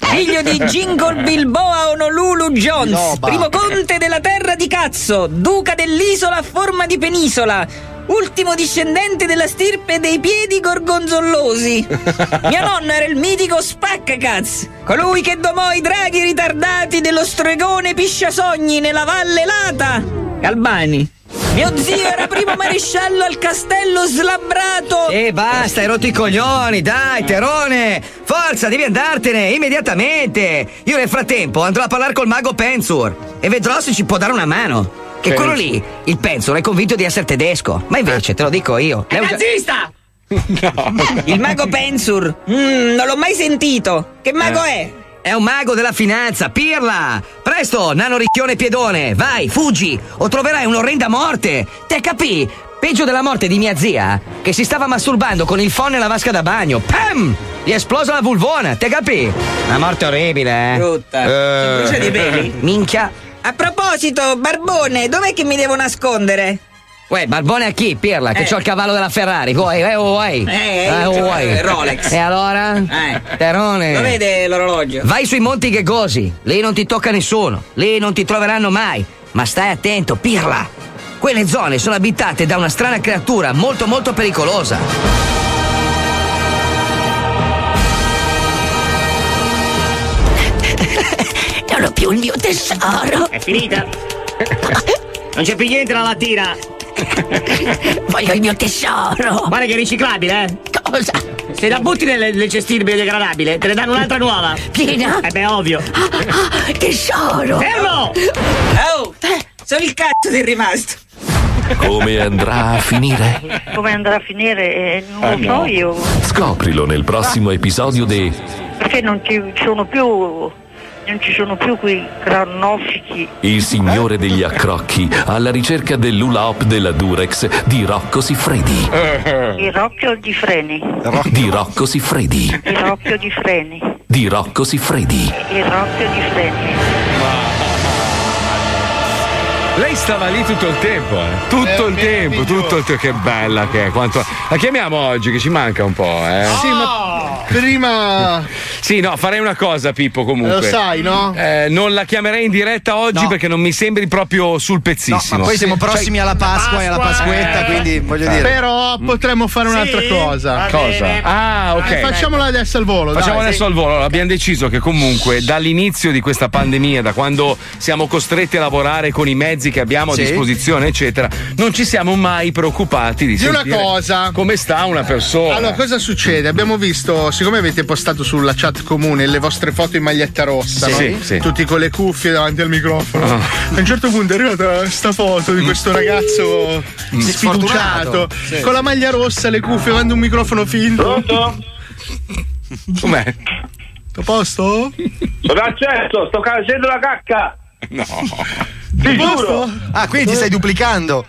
Figlio di Jingle Bilboa Honolulu Jones, Loba. primo conte della terra di cazzo, duca dell'isola a forma di penisola, ultimo discendente della stirpe dei piedi gorgonzollosi. Mia nonna era il mitico Spaccacaz, colui che domò i draghi ritardati dello stregone Pisciasogni nella Valle Lata. Albani. Mio zio era primo maresciallo al castello slabbrato. E basta, hai rotto i coglioni, dai, terone! Forza, devi andartene, immediatamente! Io nel frattempo andrò a parlare col mago Penzur e vedrò se ci può dare una mano. Che quello lì, il Penzur, è convinto di essere tedesco, ma invece te lo dico io. È nazista! Il mago Pensur. Mm, non l'ho mai sentito. Che mago Eh. è? È un mago della finanza, pirla! Presto, nano ricchione piedone, vai, fuggi, o troverai un'orrenda morte! Te capì? Peggio della morte di mia zia, che si stava masturbando con il phon nella vasca da bagno. Pam! Gli è esplosa la vulvona, te capì? Una morte orribile, eh? Brutta. Si brucia di peli? Minchia. A proposito, Barbone, dov'è che mi devo nascondere? Uè, Barbone a chi, Pirla? Che Eh. c'ho il cavallo della Ferrari. Vuoi? Eh, oh, vuoi? Eh, oh, io c'ho vuoi? il Rolex. E allora? Eh. Terone. Lo vede l'orologio? Vai sui monti Ghegosi, lì non ti tocca nessuno, lì non ti troveranno mai. Ma stai attento, Pirla! Quelle zone sono abitate da una strana creatura molto molto pericolosa. Non ho più il mio tesoro. È finita. Non c'è più niente nella lattina. Voglio il mio tesoro. Guarda che è riciclabile, eh. Cosa? Se la butti nel, nel cestino biodegradabile, te ne danno un'altra nuova. Piena? Eh beh, ovvio. Tesoro. Fermo! Oh, sono il cazzo del rimasto. Come andrà a finire? Come andrà a finire? Eh, non Ah, lo so no. io. Scoprilo nel prossimo episodio di Perché non ci sono più. Non ci sono più quei granoffici. Il Signore degli Accrocchi alla ricerca dell'Ula Hop della Durex di Rocco Siffredi. Il rocchio di freni. Di Rocco Siffredi. Il rocchio di freni. Di Rocco Siffredi. Il rocchio di freni. Lei stava lì tutto il tempo, eh. Tutto il tempo, tutto il tempo. Che bella che è. Quanto... La chiamiamo oggi, che ci manca un po', eh. Sì, ma prima. Sì, no, farei una cosa, Pippo, comunque. Lo sai, no? Eh, non la chiamerei in diretta oggi No. perché non mi sembri proprio sul pezzissimo. ma poi siamo Cioè, prossimi alla Pasqua e alla Pasquetta, quindi voglio dire. Però potremmo fare un'altra cosa. Cosa? Ah, ok. Eh, facciamola adesso al volo. Facciamo dai. adesso al volo. Allora, Abbiamo deciso che comunque dall'inizio di questa pandemia, da quando siamo costretti a lavorare con i mezzi che abbiamo a Sì. disposizione, eccetera, non ci siamo mai preoccupati di, Di una cosa. come sta una persona. Allora, cosa succede? Abbiamo visto, siccome avete postato sulla chat comune le vostre foto in maglietta rossa, Sì, no? sì, sì. tutti con le cuffie davanti al microfono. Ah. A un certo punto è arrivata sta foto di questo ragazzo Mm. sfiduciato, Sfortunato. Sì. con la maglia rossa, le cuffie, avendo un microfono finto. Com'è? A posto? Sono accesso, sto facendo la cacca. No. Ti giuro. Ah, quindi ti stai duplicando.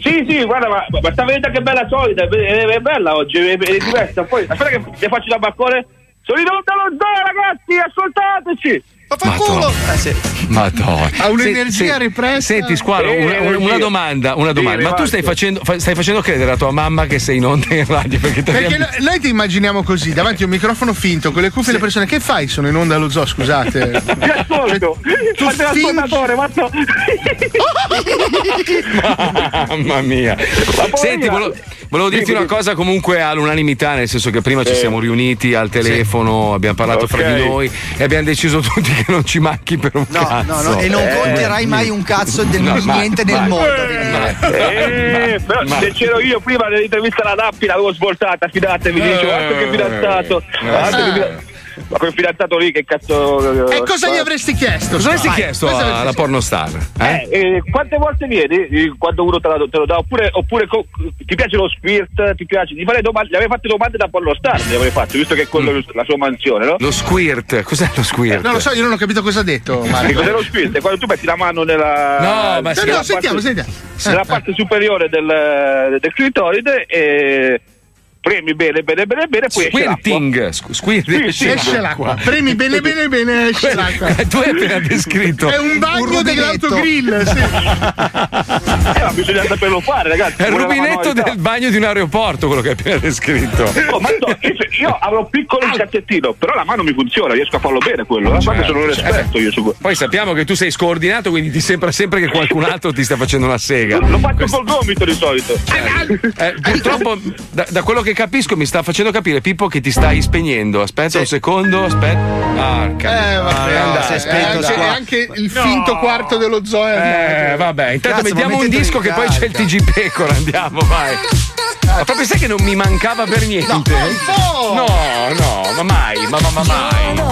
Sì, sì, guarda, ma, ma sta vedendo che bella solida, è, è- è bella oggi, è, è diversa. Poi, aspetta che le faccio da balcone. Sono in onda lo zoo, ragazzi, ascoltateci. Madonna. Madonna. Ha un'energia repressa. Senti, Squalo, Eh, una, una- domanda, una Sì, domanda. Ma tu stai facendo, fa- stai facendo credere a tua mamma che sei in onda in radio? Perché, Perché abbiamo- no- noi ti immaginiamo così, davanti a un microfono finto, con le cuffie le persone. Che fai? Sono in onda allo zoo, scusate. Ti ascolto. tu Fate fingi- ma. Mamma mia. Senti, volevo, volevo dirti una cosa comunque all'unanimità, nel senso che prima ci Sì. siamo riuniti al telefono, abbiamo parlato fra Ok. di noi e abbiamo deciso tutti che non ci manchi per un No, cazzo. no, no, e non Eh, conterai mai un cazzo del No, niente nel mondo. dire. Eh, però se c'ero io prima dell'intervista alla Nappi l'avevo svoltata, fidatevi, dicevo, altro che fidanzato. altro che fidanzato. Ma quel fidanzato lì che cazzo. E cosa gli avresti chiesto? Cosa avresti Vai, chiesto cosa alla avresti- pornostar? Eh, eh, quante volte vieni eh, quando uno te, la, te lo dà? Oppure, oppure co- ti piace lo squirt? Ti piace? Gli, domande, gli avevi fatto domande da pornostar, gli avevi fatto, visto che è quello la sua mansione, no? Lo squirt, cos'è lo squirt? Non lo so, io non ho capito cosa ha detto. Marco. cos'è lo squirt? È quando tu metti la mano nella. No, ma sì, no, parte- sentiamo, sentiamo. Nella Eh, parte superiore del, del clitoride e premi bene, bene, bene, bene, poi esce l'acqua. Squirting, squ- squirting. Sì, sì, Esce l'acqua. Premi bene, bene, bene, esce l'acqua. Tu hai appena descritto. È un bagno dell'autogrill. Sì. Eh, ma bisogna saperlo fare, ragazzi. È il la rubinetto del bagno di un aeroporto, quello che hai appena descritto. Oh, ma no, io, io avrò piccolo il cazzettino, però la mano mi funziona, riesco a farlo bene quello. Eh? Guarda, sono un esperto io su Poi sappiamo che tu sei scordinato, quindi ti sembra sempre che qualcun altro ti sta facendo una sega. Lo faccio col gomito di solito. Eh, purtroppo, da, da quello che capisco, mi sta facendo capire Pippo che ti stai spegnendo. Aspetta un secondo, aspetta. Porca Eh, vabbè, si è è spento. andato. E anche il finto quarto dello zoo Eh, vabbè, intanto Cazzo, mettiamo un disco che poi c'è il. TG Pecora, andiamo, vai. Ma proprio sai che non mi mancava per niente? No, no, no, ma mai, ma, ma, ma mai.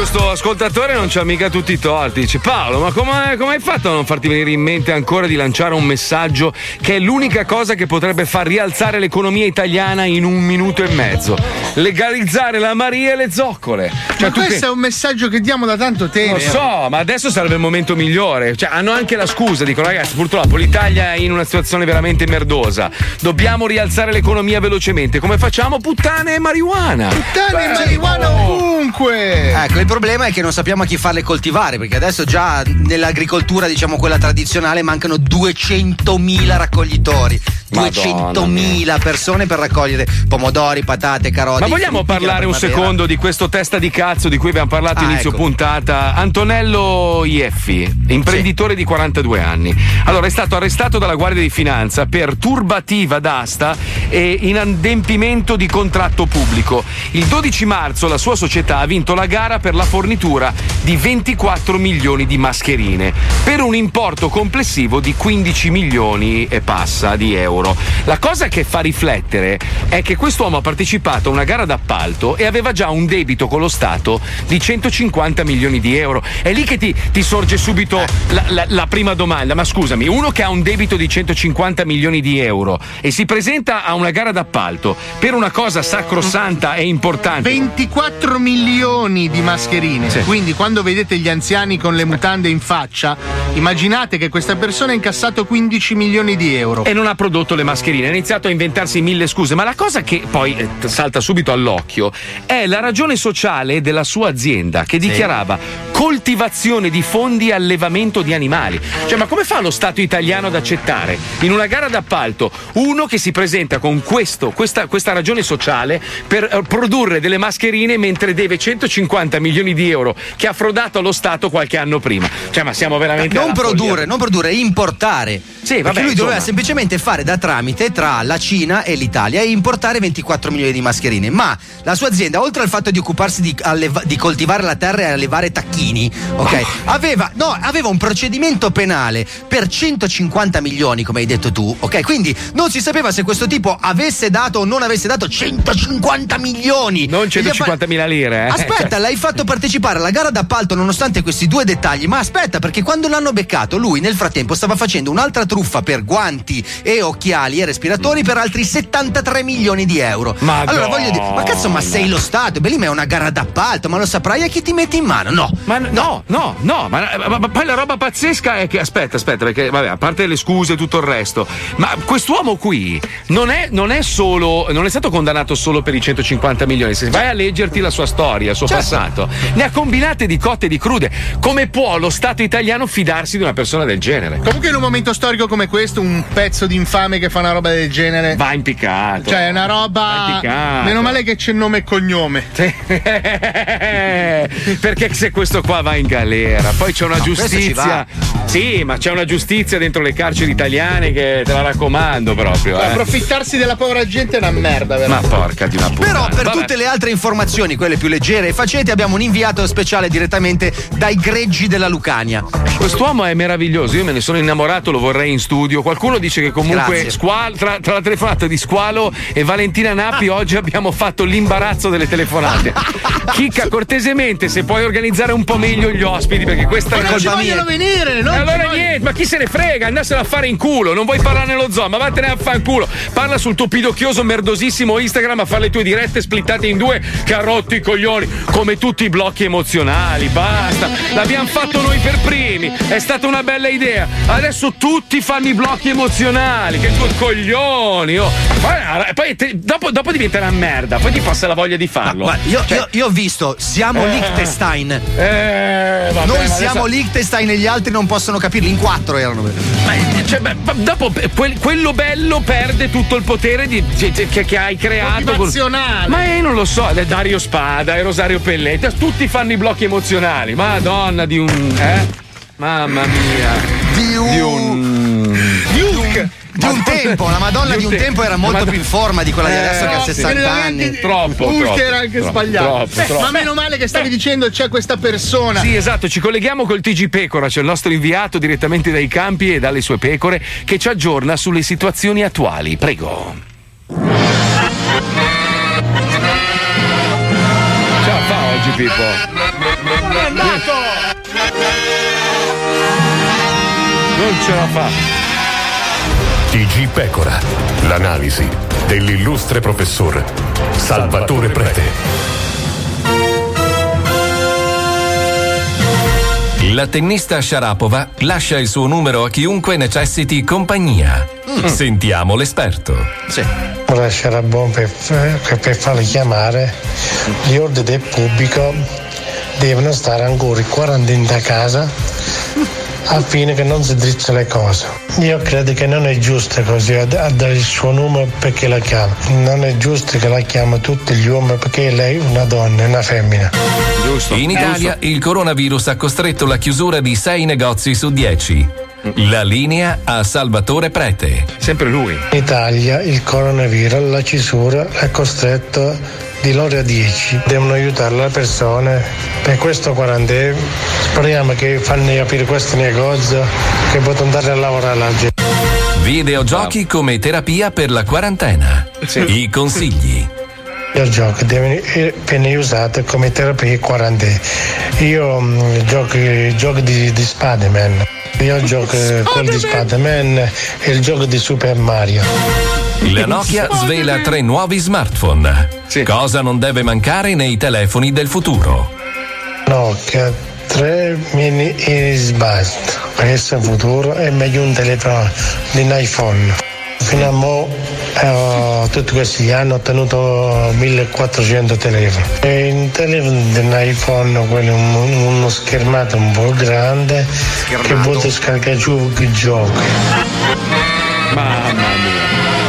Questo ascoltatore non c'ha mica tutti i torti. Dice Paolo, ma come, come hai fatto a non farti venire in mente ancora di lanciare un messaggio che è l'unica cosa che potrebbe far rialzare l'economia italiana in un minuto e mezzo? Legalizzare la Maria e le zoccole. Cioè, Ma questo pe- è un messaggio che diamo da tanto tempo. Lo so, ma adesso sarebbe il momento migliore. Cioè, hanno anche la scusa, dicono ragazzi, purtroppo l'Italia è in una situazione veramente merdosa. Dobbiamo rialzare l'economia velocemente. Come facciamo? Puttane e marijuana. Puttane e Beh, marijuana oh. ovunque. Ecco, problema è che non sappiamo a chi farle coltivare, perché adesso già nell'agricoltura, diciamo quella tradizionale, mancano 200.000 raccoglitori. Madonna 200.000 persone per raccogliere pomodori, patate, carote. Ma vogliamo parlare un secondo di questo testa di cazzo di cui abbiamo parlato Ah, inizio ecco. puntata? Antonello Ieffi, imprenditore di 42 anni. Allora, è stato arrestato dalla Guardia di Finanza per turbativa d'asta e inadempimento di contratto pubblico. Il 12 marzo la sua società ha vinto la gara per la fornitura di 24 milioni di mascherine per un importo complessivo di 15 milioni e passa di euro. La cosa che fa riflettere è che quest'uomo ha partecipato a una gara d'appalto e aveva già un debito con lo Stato di 150 milioni di euro. È lì che ti, ti sorge subito la, la- la prima domanda. Ma scusami, uno che ha un debito di 150 milioni di euro e si presenta a una gara d'appalto per una cosa sacrosanta e importante. 24 milioni di mascherine. Quindi quando vedete gli anziani con le mutande in faccia, immaginate che questa persona ha incassato 15 milioni di euro. E non ha prodotto le mascherine, ha iniziato a inventarsi mille scuse, ma la cosa che poi eh, salta subito all'occhio è la ragione sociale della sua azienda che dichiarava coltivazione di fondi e allevamento di animali. Cioè, ma come fa lo Stato italiano ad accettare in una gara d'appalto uno che si presenta con questo, questa, questa ragione sociale per eh, produrre delle mascherine mentre deve 150 milioni di euro che ha frodato allo Stato qualche anno prima? Cioè, ma siamo veramente Non produrre, non produrre, importare. Sì, Perché vabbè, lui doveva insomma. semplicemente fare da tramite tra la Cina e l'Italia e importare 24 milioni di mascherine. Ma la sua azienda, oltre al fatto di occuparsi di, alleva- di coltivare la terra e allevare tacchini, ok? Aveva, no, aveva un procedimento penale per 150 milioni, come hai detto tu, ok? Quindi non si sapeva se questo tipo avesse dato o non avesse dato 150 milioni. Non E gli ha fa- 150.000 lire, eh. Aspetta, l'hai fatto partecipare alla gara d'appalto nonostante questi due dettagli, ma aspetta, perché quando l'hanno beccato, lui nel frattempo stava facendo un'altra truffa per guanti e occhiali e respiratori per altri 73 milioni di euro. Madonna. Allora voglio dire, ma cazzo, ma sei lo Stato? Beh, lì ma è una gara d'appalto, ma lo saprai a chi ti metti in mano? No. Ma no, no, no, ma, ma- ma poi la roba pazzesca è che aspetta, aspetta, perché vabbè, a parte le scuse e tutto il resto, ma quest'uomo qui non è, non è solo, non è stato condannato solo per i 150 milioni. Se vai a leggerti la sua storia, il suo Certo. passato, ne ha combinate di cotte e di crude. Come può lo Stato italiano fidarsi di una persona del genere? Comunque in un momento storico come questo, un pezzo di infame che fa una roba del genere. Va impiccato. Cioè, è una roba. Meno male che c'è nome e cognome. Eh, perché se questo qua va in galera, poi c'è una No, giustizia. Sì, ma c'è una giustizia dentro le carceri italiane che te la raccomando proprio. Eh. Approfittarsi della povera gente è una merda, Ma veramente. porca di una puttana. Però per Vabbè. tutte le altre informazioni, quelle più leggere e facete, abbiamo un inviato speciale direttamente dai greggi della Lucania. Quest'uomo è meraviglioso, io me ne sono innamorato, lo vorrei in studio. Qualcuno dice che comunque. Squal- tra, tra la telefonata di Squalo e Valentina Nappi oggi abbiamo fatto l'imbarazzo delle telefonate. Chicca, cortesemente, se puoi organizzare un po' meglio gli ospiti perché questa Ma è non una ci vogliono venire, E non ci allora vogliono- niente, ma chi se ne frega? Andassero a fare in culo, non vuoi parlare nello zoo, ma vattene a fanculo. Parla sul tuo pidocchioso merdosissimo Instagram a fare le tue dirette splittate in due rotto i coglioni, come tutti i blocchi emozionali. Basta, l'abbiamo fatto noi per primi, è stata una bella idea. Adesso tutti fanno i blocchi emozionali, che due coglioni. oh. Guarda, poi te- dopo, dopo diventa una merda, poi ti passa la voglia di farlo. Guarda, io, Cioè- io- io ho visto, siamo Eh. Liechtenstein. Eh, vabbè, Noi siamo adesso- Liechtenstein e gli altri non possono capirlo. In quattro erano. Ma, cioè, beh, ma dopo eh, quel- quello bello perde tutto il potere di- che, che- che hai creato. con- Motivazionale. Ma io non lo so, è Dario Spada e Rosario Pelletti, tutti fanno i blocchi emozionali. Madonna di un. Eh? Mamma mia. Di un. Di un. Di un tempo, la Madonna di un tempo era molto più in forma di quella di adesso che ha 60 anni. Troppo. Troppo, era anche troppo, sbagliato. troppo, troppo. Ma meno male che stavi dicendo c'è questa persona. Sì, esatto, ci colleghiamo col TG Pecora, c'è il nostro inviato direttamente dai campi e dalle sue pecore che ci aggiorna sulle situazioni attuali. Prego. Ce la fa oggi Pippo? È andato! Non ce la fa. TG Pecora, l'analisi dell'illustre professor Salvatore Prete. La tennista Sharapova lascia il suo numero a chiunque necessiti compagnia. Sentiamo l'esperto. Sì. Ora c'era buono per, per, per farli chiamare, gli ordini del pubblico devono stare ancora in quarantena a casa a fine che non si drizzano le cose. Io credo che non è giusto così a, dare il suo numero perché la chiama. Non è giusto che la chiama tutti gli uomini perché lei è una donna, è una femmina. In Italia il coronavirus ha costretto la chiusura di 6 negozi su 10. La linea a Salvatore Prete. Sempre lui. In Italia il coronavirus, la chiusura è costretto di loro a 10. Devono aiutare le persone per questo quarantena. Speriamo che fanno aprire questo negozio che possono andare a lavorare la gente. Videogiochi come terapia per la quarantena. I consigli. Il gioco deve essere usato come terapia quarantena. Io mm, gioco, gioco di, di Spider-Man. Io gioco quello di Spider-Man e il gioco di Super Mario. La Nokia svela tre nuovi smartphone. Cosa non deve mancare nei telefoni del futuro. Nokia 3 mini e basta. Questo è il futuro è meglio un telefono di un iPhone. Fino a mo, eh, tutti questi anni ho ottenuto 1400 telefoni. E un telefono di un iPhone, quello un- uno schermato un po' grande, che può scaricare giù i giochi. Mamma mia.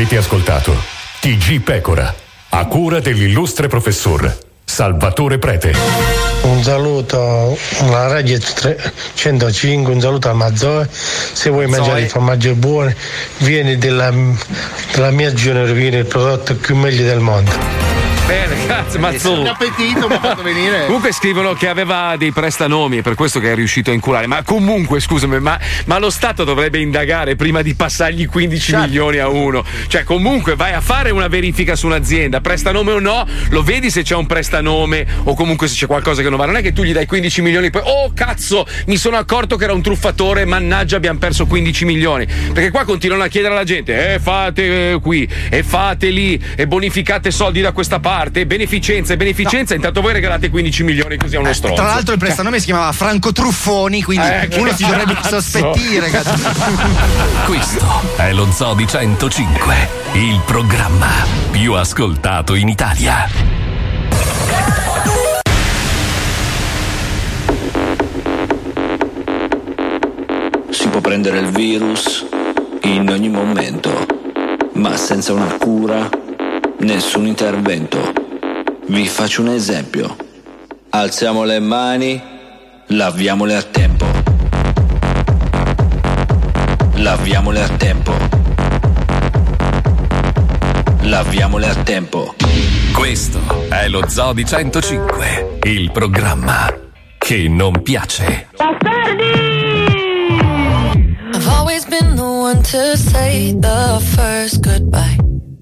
Avete ascoltato TG Pecora, a cura dell'illustre professor Salvatore Prete. Un saluto alla Radio 3 105, un saluto a Mazzoe. Se vuoi mangiare i formaggi buoni, vieni della, della mia zona, vieni il prodotto più meglio del mondo. Bene, grazie Mazzullo. Un appetito mi ha fatto venire. Comunque scrivono che aveva dei prestanomi, è per questo che è riuscito a inculare. Ma comunque, scusami, ma, ma lo Stato dovrebbe indagare prima di passargli 15 milioni a uno. Cioè, comunque vai a fare una verifica su un'azienda, prestanome o no, lo vedi se c'è un prestanome o comunque se c'è qualcosa che non va. Non è che tu gli dai 15 milioni e poi, oh cazzo, mi sono accorto che era un truffatore, mannaggia, abbiamo perso 15 milioni. Perché qua continuano a chiedere alla gente, eh, fate eh, qui, e fate lì, e bonificate soldi da questa parte, e beneficenza, e beneficenza, intanto voi regalate 15 milioni così a uno stronzo. Tra l'altro il prestanome si chiamava Franco Truffoni, quindi Eh, uno si dovrebbe sospettire. Questo è lo Zoo di 105, il programma più ascoltato in Italia. Si può prendere il virus in ogni momento, ma senza una cura, nessun intervento. Vi faccio un esempio. Alziamo le mani, laviamole a tempo. Laviamole a tempo. Laviamole a tempo. Questo è lo Zoo di 105, il programma che non piace. I've always been the one to say the first goodbye.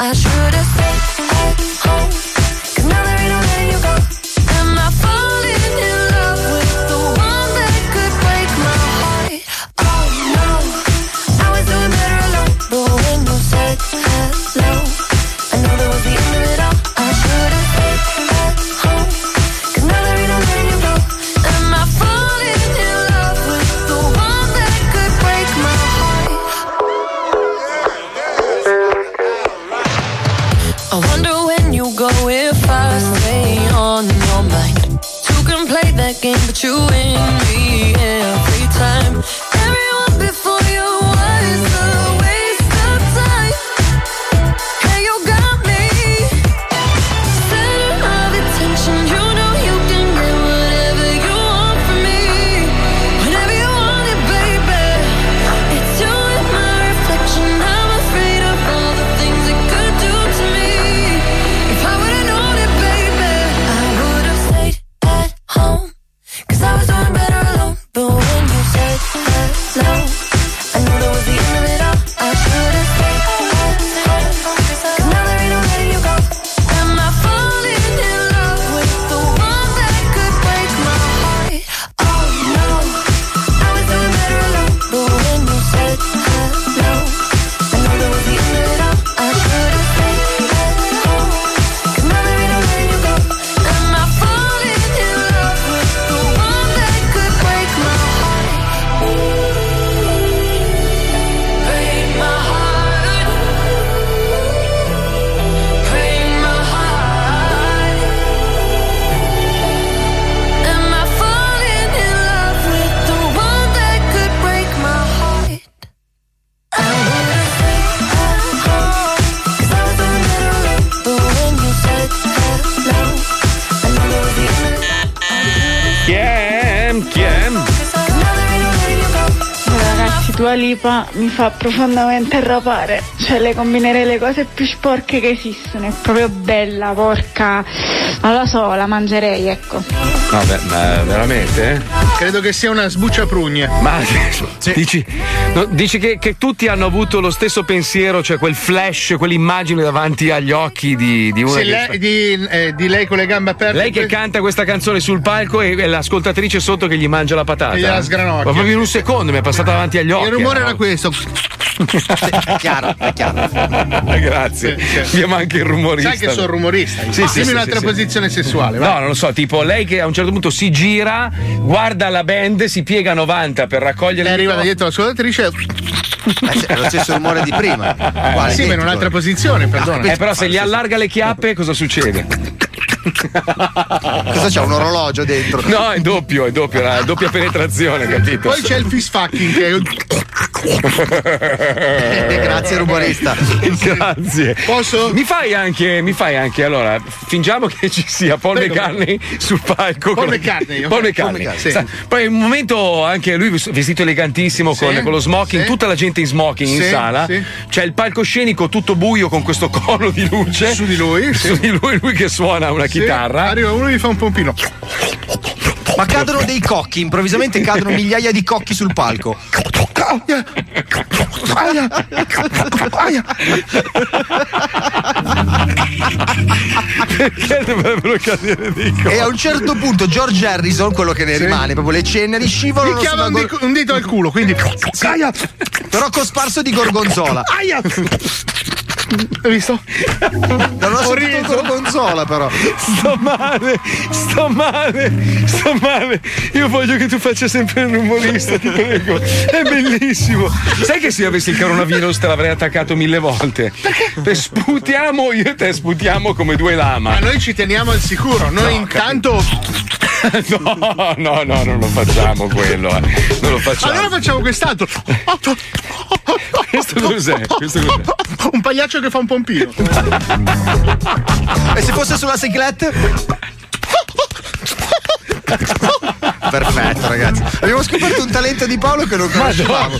I Lipa mi fa profondamente arrapare. Cioè, le combinerei le cose più sporche che esistono. È proprio bella, porca. Non lo so, la mangerei, ecco. Vabbè, ma veramente? Credo che sia una sbucciaprugne. Ma dici, no, dici che, che tutti hanno avuto lo stesso pensiero, cioè quel flash, quell'immagine davanti agli occhi di, di una Sì, lei- sta- di, eh, di lei con le gambe aperte. Lei che canta questa canzone sul palco e, e l'ascoltatrice sotto che gli mangia la patata. E gliela sgranocchia. Ma proprio in un secondo mi è passata davanti agli occhi. Il rumore no? era questo. È chiaro, è chiaro. Grazie. Abbiamo anche il rumorista. Sai che sono rumorista. Sì, sì, Dimmi sì, un'altra sì, sì. posizione sessuale. vai. No, non lo so, tipo lei che a un certo punto si gira, guarda la band, si piega a 90 per raccogliere E arriva da dietro l'ascoltatrice. è lo stesso rumore di prima. Uguale, sì, ma in un'altra posizione, perdona. Eh, però se gli allarga le chiappe, cosa succede? Cosa c'è? Un orologio dentro? No, è doppio, è doppio, è doppia penetrazione, capito? Poi c'è il fist fucking che Grazie, rumorista. Grazie. Posso? Mi fai anche, mi fai anche, allora, fingiamo che ci sia Paul Prego. McCartney sul palco. Paul con- McCartney. Paul McCartney. Paul McCartney, sì. Sa- Poi un momento anche lui vestito elegantissimo con, Sì, con lo smoking, sì. tutta la gente in smoking in sala. C'è il palcoscenico tutto buio con questo cono di luce. Su di lui. Su di lui, lui che suona una chitarra. Arriva uno e gli fa un pompino. Ma cadono dei cocchi, improvvisamente cadono migliaia di cocchi sul palco. Perché dovrebbero cadere dei cocchi? E a un certo punto George Harrison, quello che ne Sì. rimane, proprio le ceneri Mi scivolano chiama sulla un, gor- dico- un dito al culo, quindi. Aia. però cosparso di gorgonzola. Aia. Hai visto? Non ho sentito il consola però. Sto male, sto male, sto male. Io voglio che tu faccia sempre il rumorista, ti prego. È bellissimo. Sai che se io avessi il coronavirus te l'avrei attaccato mille volte? Perché? sputiamo, io e te sputiamo come due lama. Ma noi ci teniamo al sicuro, noi No, intanto. No, no, no, non lo facciamo quello. eh. Non lo facciamo. Allora facciamo quest'altro. Questo cos'è? Questo cos'è? Un pagliaccio che fa un pompino. E se fosse sulla cyclette? Perfetto, ragazzi. Abbiamo scoperto un talento di Paolo che non conoscevamo.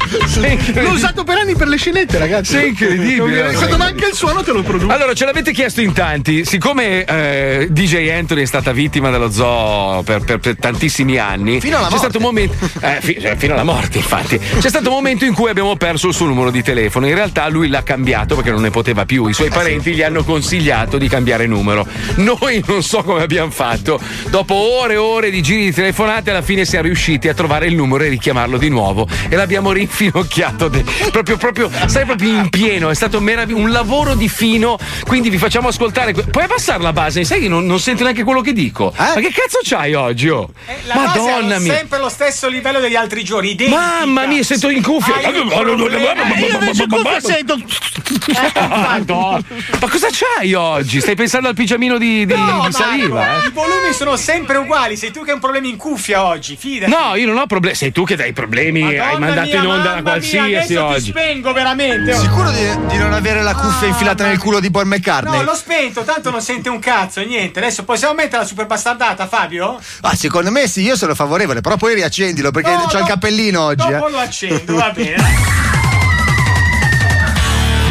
L'ho usato per anni per le scenette, ragazzi. Sei incredibile. Quando manca il suono te lo produco. Allora, ce l'avete chiesto in tanti. Siccome eh, DJ Anthony è stata vittima dello zoo per, per- per tantissimi anni, Fino alla c'è morte. stato un momento. eh, fi- cioè, fino alla morte, infatti. C'è stato un momento in cui abbiamo perso il suo numero di telefono. In realtà lui l'ha cambiato perché non ne poteva più. I suoi parenti gli hanno consigliato di cambiare numero. Noi non so come abbiamo fatto. Dopo ore e ore di giri di telefonate, alla fine siamo riusciti a trovare il numero e richiamarlo di nuovo. E l'abbiamo rinfinocchiato. de- proprio, proprio, sai, proprio in pieno. È stato merav- un lavoro di fino. Quindi vi facciamo ascoltare. que- Puoi abbassare la base? Sai che non, non sento neanche quello che dico. Ma che cazzo c'hai oggi? Oh? La base Madonna ha mia. sempre lo stesso livello degli altri giorni. identica. Mamma mia, sento in cuffia. Hai un problema. Eh, io invece in cuffia sento. Madonna. Ma cosa c'hai oggi? Stai pensando al pigiamino di, di- No, di saliva? Eh? I volumi sono sempre uguali. Sei tu che hai un problema in cuffia oggi, fidati. No, io non ho problemi. Sei tu che dai problemi. hai Madonna mandato mia, in onda mia, qualsiasi adesso oggi. Ti spengo veramente. oh. Sicuro di, di non avere la cuffia infilata nel culo di Paul McCartney? No, l'ho spento, tanto non sente un cazzo, niente. Adesso possiamo mettere la super bastardata, Fabio? Ah, secondo me sì, io sono favorevole, però poi riaccendilo perché No, c'ho il no, cappellino oggi. Dopo eh. lo accendo, va bene.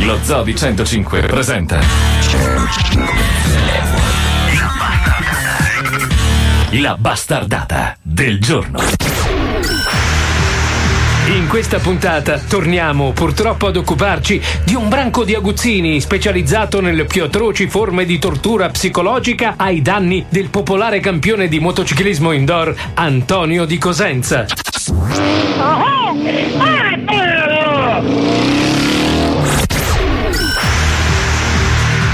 Lo Zoo di 105 presenta La bastardata del giorno. In questa puntata torniamo purtroppo ad occuparci di un branco di aguzzini specializzato nelle più atroci forme di tortura psicologica ai danni del popolare campione di motociclismo indoor Antonio di Cosenza.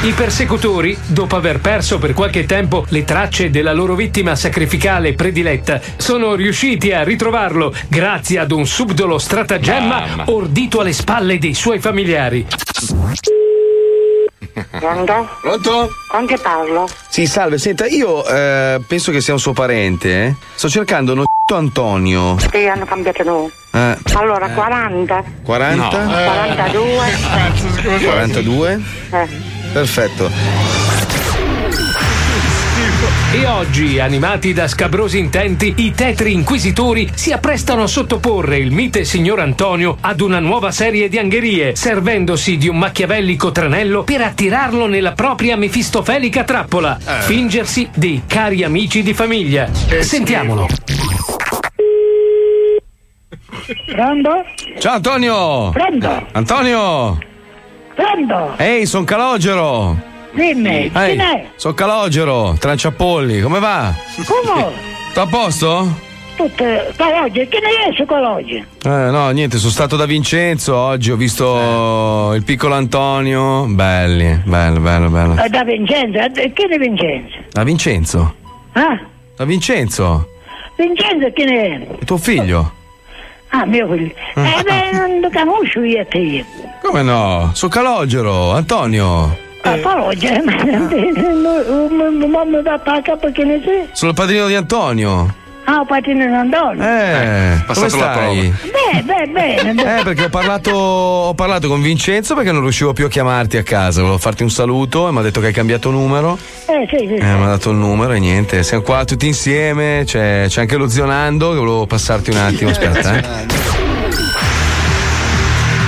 I persecutori, dopo aver perso per qualche tempo le tracce della loro vittima sacrificale prediletta, sono riusciti a ritrovarlo grazie ad un subdolo stratagemma Mamma. ordito alle spalle dei suoi familiari. Pronto? Pronto? Con che parlo? Sì, salve, senta, io eh, penso che sia un suo parente. eh. Sto cercando uno Antonio. Sì, hanno cambiato nome. Eh, Allora, 40, 40? 42. 42? Eh. Perfetto. E oggi, animati da scabrosi intenti, i tetri inquisitori si apprestano a sottoporre il mite signor Antonio ad una nuova serie di angherie, servendosi di un machiavellico tranello per attirarlo nella propria mefistofelica trappola, fingersi dei cari amici di famiglia. Sentiamolo. Pronto? Ciao Antonio! Pronto? Antonio! Pronto? Ehi, son Calogero! Dimmi, chi è? sono Calogero, Tranciapolli, come va? Come? Tutto a posto? Tutte, Caloggi, chi ne è su Caloggi? Eh, no, niente, sono stato da Vincenzo oggi, ho visto il piccolo Antonio. Belli, bello, bello, bello. Eh, da Vincenzo, eh, chi ne Vincenzo? Da Vincenzo? Ah? Da Vincenzo? Vincenzo chi ne è? È tuo figlio? Ah, mio figlio. Eh beh, non lo conosco io e te. Come no? Sono Calogero, Antonio. Ah, eh, ma non mi va a capo perché ne sei? Sono il padrino di Antonio. Ah, patino in Antonio. Eh, come passato la stai? Beh, beh, bene. Eh, perché ho parlato, ho parlato con Vincenzo perché non riuscivo più a chiamarti a casa. Volevo farti un saluto e mi ha detto che hai cambiato numero. Eh, sì, sì. Eh, mi ha dato il numero e niente. Siamo qua tutti insieme. C'è, c'è anche lo zio Nando che volevo passarti un attimo. Aspetta, eh.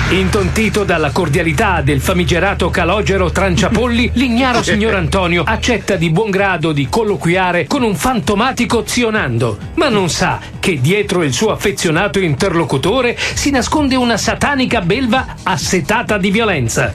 Intontito dalla cordialità del famigerato calogero Tranciapolli, l'ignaro signor Antonio accetta di buon grado di colloquiare con un fantomatico zionando, ma non sa che dietro il suo affezionato interlocutore si nasconde una satanica belva assetata di violenza.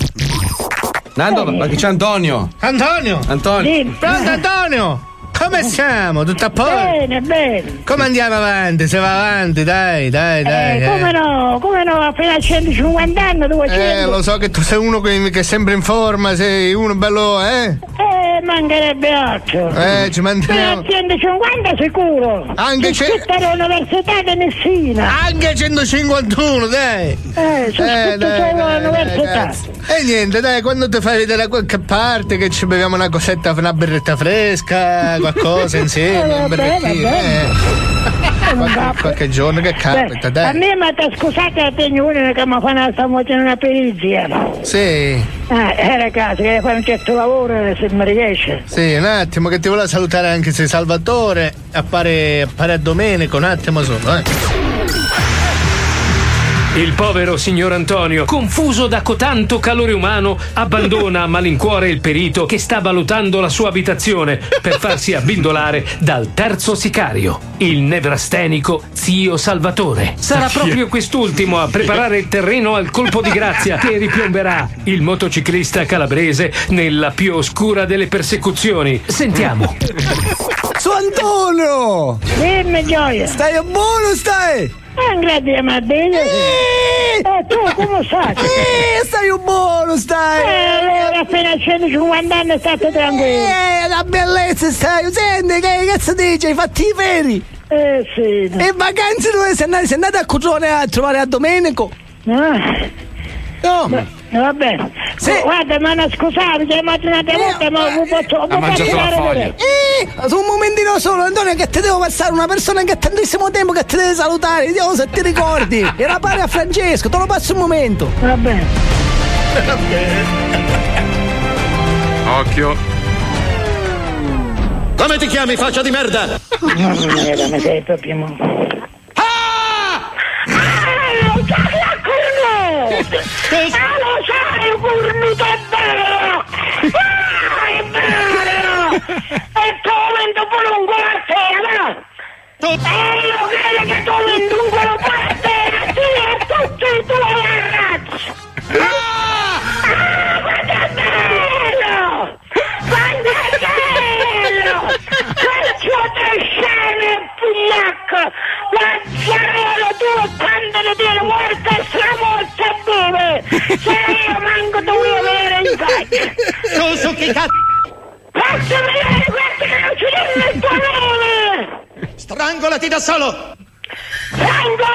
Nando, ma che c'è Antonio? Antonio! Antonio. Pronto Antonio! Come siamo? Tutto a posto? Bene, bene. Come andiamo avanti? Se va avanti, dai, dai, dai. Eh, come no, come no, appena a 150 anni, 200. Eh, lo so che tu sei uno che, che è sempre in forma, sei uno bello, eh? Eh, mancherebbe altro. Eh, ci. Appena a 150 sicuro. Anche Che ce- tutta l'università di Messina. Anche 151, dai. Eh, sono Eh, dai, solo dai. E niente, dai, quando ti fai vedere da qualche parte che ci beviamo una cosetta, una birretta fresca, qualcosa insieme, Eh, vabbè, vabbè. eh. Qualche, qualche giorno che capita, Beh, a dai. me mi ha scusate la tegnuina che mi fanno stamattina una perizia. Sì, Ah, era a casa, che fare un certo lavoro e se mi riesce. sì, un attimo che ti volevo salutare anche se Salvatore appare, appare a Domenico, un attimo solo, eh. Il povero signor Antonio, confuso da cotanto calore umano, abbandona a malincuore il perito che sta valutando la sua abitazione per farsi abbindolare dal terzo sicario, il nevrastenico zio Salvatore. Sarà proprio quest'ultimo a preparare il terreno al colpo di grazia che ripiomberà il motociclista calabrese nella più oscura delle persecuzioni. Sentiamo. Su Antonio! Dimmi gioia! Stai buono stai? Eh, grazie, ma bene. Eh, tu come stai? Eh, stai buono stai! Eh, allora appena a 150 anni state tranquilli. Eh, la bellezza stai! Senti, che cazzo dici? Hai fatti i veri? Eh sì. E vacanze dove sei andato? Sei andato a Cugione a trovare a Domenico? Ah. No. Va bene. Sì. Guarda, ma non scusate, chiamate un'altra volta, ma vi posso, vi posso fare vedere. Eh, su un momentino solo, Antonio, che ti devo passare una persona che ha tantissimo tempo che ti deve salutare. Vediamo se ti ricordi. Era pare a Francesco, te lo passo un momento. Va bene. Occhio. Come ti chiami, faccia di merda? Merda, mi sei proprio mo- Ah, lo sai a E io credo che tu vendo lungo la sera! Sì, a tutti i tuoi ragazzi! Ah, quanto è bello! Quanto è bello! Quanto te scene, pugliacco! Lazzarello, tu quando ne tieni morte e stramorte e vive! Se io manco tu vuoi avere in faccia! Tu su chi cazzo? Strangolati da solo! Franco!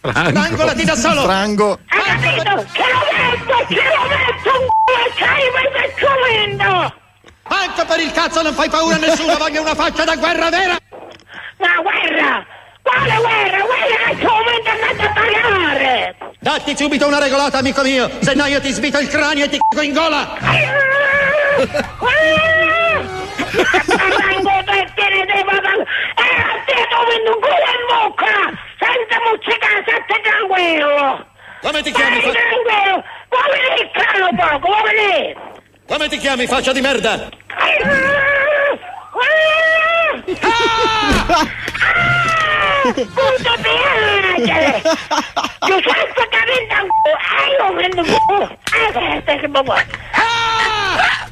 Strangolati da solo! Frango. Hai capito? Che lo metto, che lo metto un culo e! Anche per il cazzo non fai paura a nessuno, voglio una faccia da guerra vera! Ma guerra! Quale guerra? Guerra che momento andate a pagare! Datti subito una regolata, amico mio, se no io ti svito il cranio e ti c***o in gola! Tranquillo! Come ti chiami? Fa- tranquillo! Vuoi venire il calo poco, vuoi venire? Come ti chiami, faccia di merda? Punto piace! Giuseppe che vende un culo! E io vendo un culo! Eh, che che buono!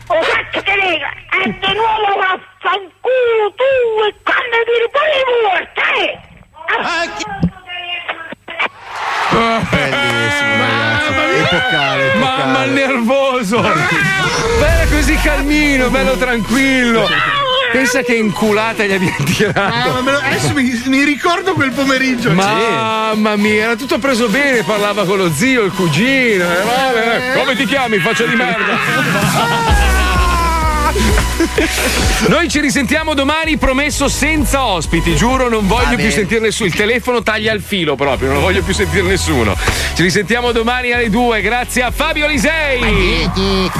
O cazzo che lega! E di nuovo vaffanculo tu! E quando ti riponi morte! Bellissimo, ragazzi. Epocale, epocale. Mamma il nervoso! Bello così calmino, bello tranquillo. Pensa che inculata gli abbiamo tirato. Ah, lo- adesso mi, mi ricordo quel pomeriggio. Mamma mia, era tutto preso bene, parlava con lo zio, il cugino. eh, vabbè, come ti chiami? Faccia di merda. Noi ci risentiamo domani, promesso senza ospiti, giuro, non voglio più sentire nessuno. Il telefono taglia il filo proprio, non voglio più sentire nessuno. Ci risentiamo domani alle 2, grazie a Fabio Lisei,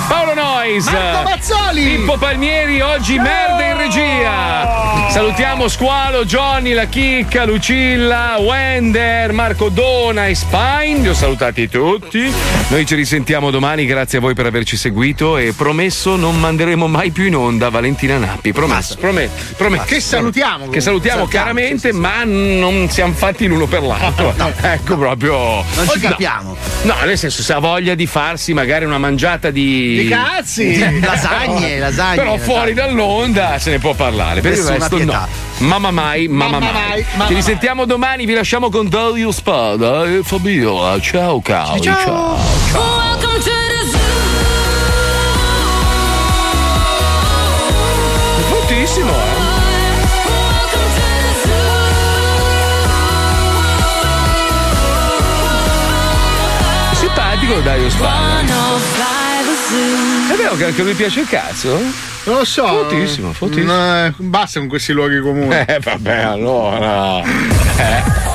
Paolo Nois, Marco Mazzoli. Pippo Palmieri, oggi merda in regia. Salutiamo Squalo, Johnny, La Chicca, Lucilla, Wender, Marco Dona e Spine. Li ho salutati tutti. Noi ci risentiamo domani, grazie a voi per averci seguito e promesso non manderemo mai più in onda Valentina Nappi. Promesso, prometto, prometto. Che salutiamo, Che salutiamo chiaramente, ma non siamo fatti l'uno per l'altro. ecco proprio. Non ci No. capiamo. No, nel senso, se ha voglia di farsi magari una mangiata di. Di cazzi! Di- Lasagne, lasagne, Però fuori lasagne. dall'onda se ne può parlare. Per il Nessuna resto pietà. no. Mamma mai, mamma, Mamma mai. mai, mamma Ci mai. risentiamo domani, vi lasciamo con Dario Spada e Fabiola. Ciao, ciao. ciao. Welcome Fortissimo, eh. Simpatico Dario Spada. È vero che anche lui piace il cazzo? Non lo so. Fortissimo, fortissimo. No, basta con questi luoghi comuni. Eh, vabbè, allora. Eh.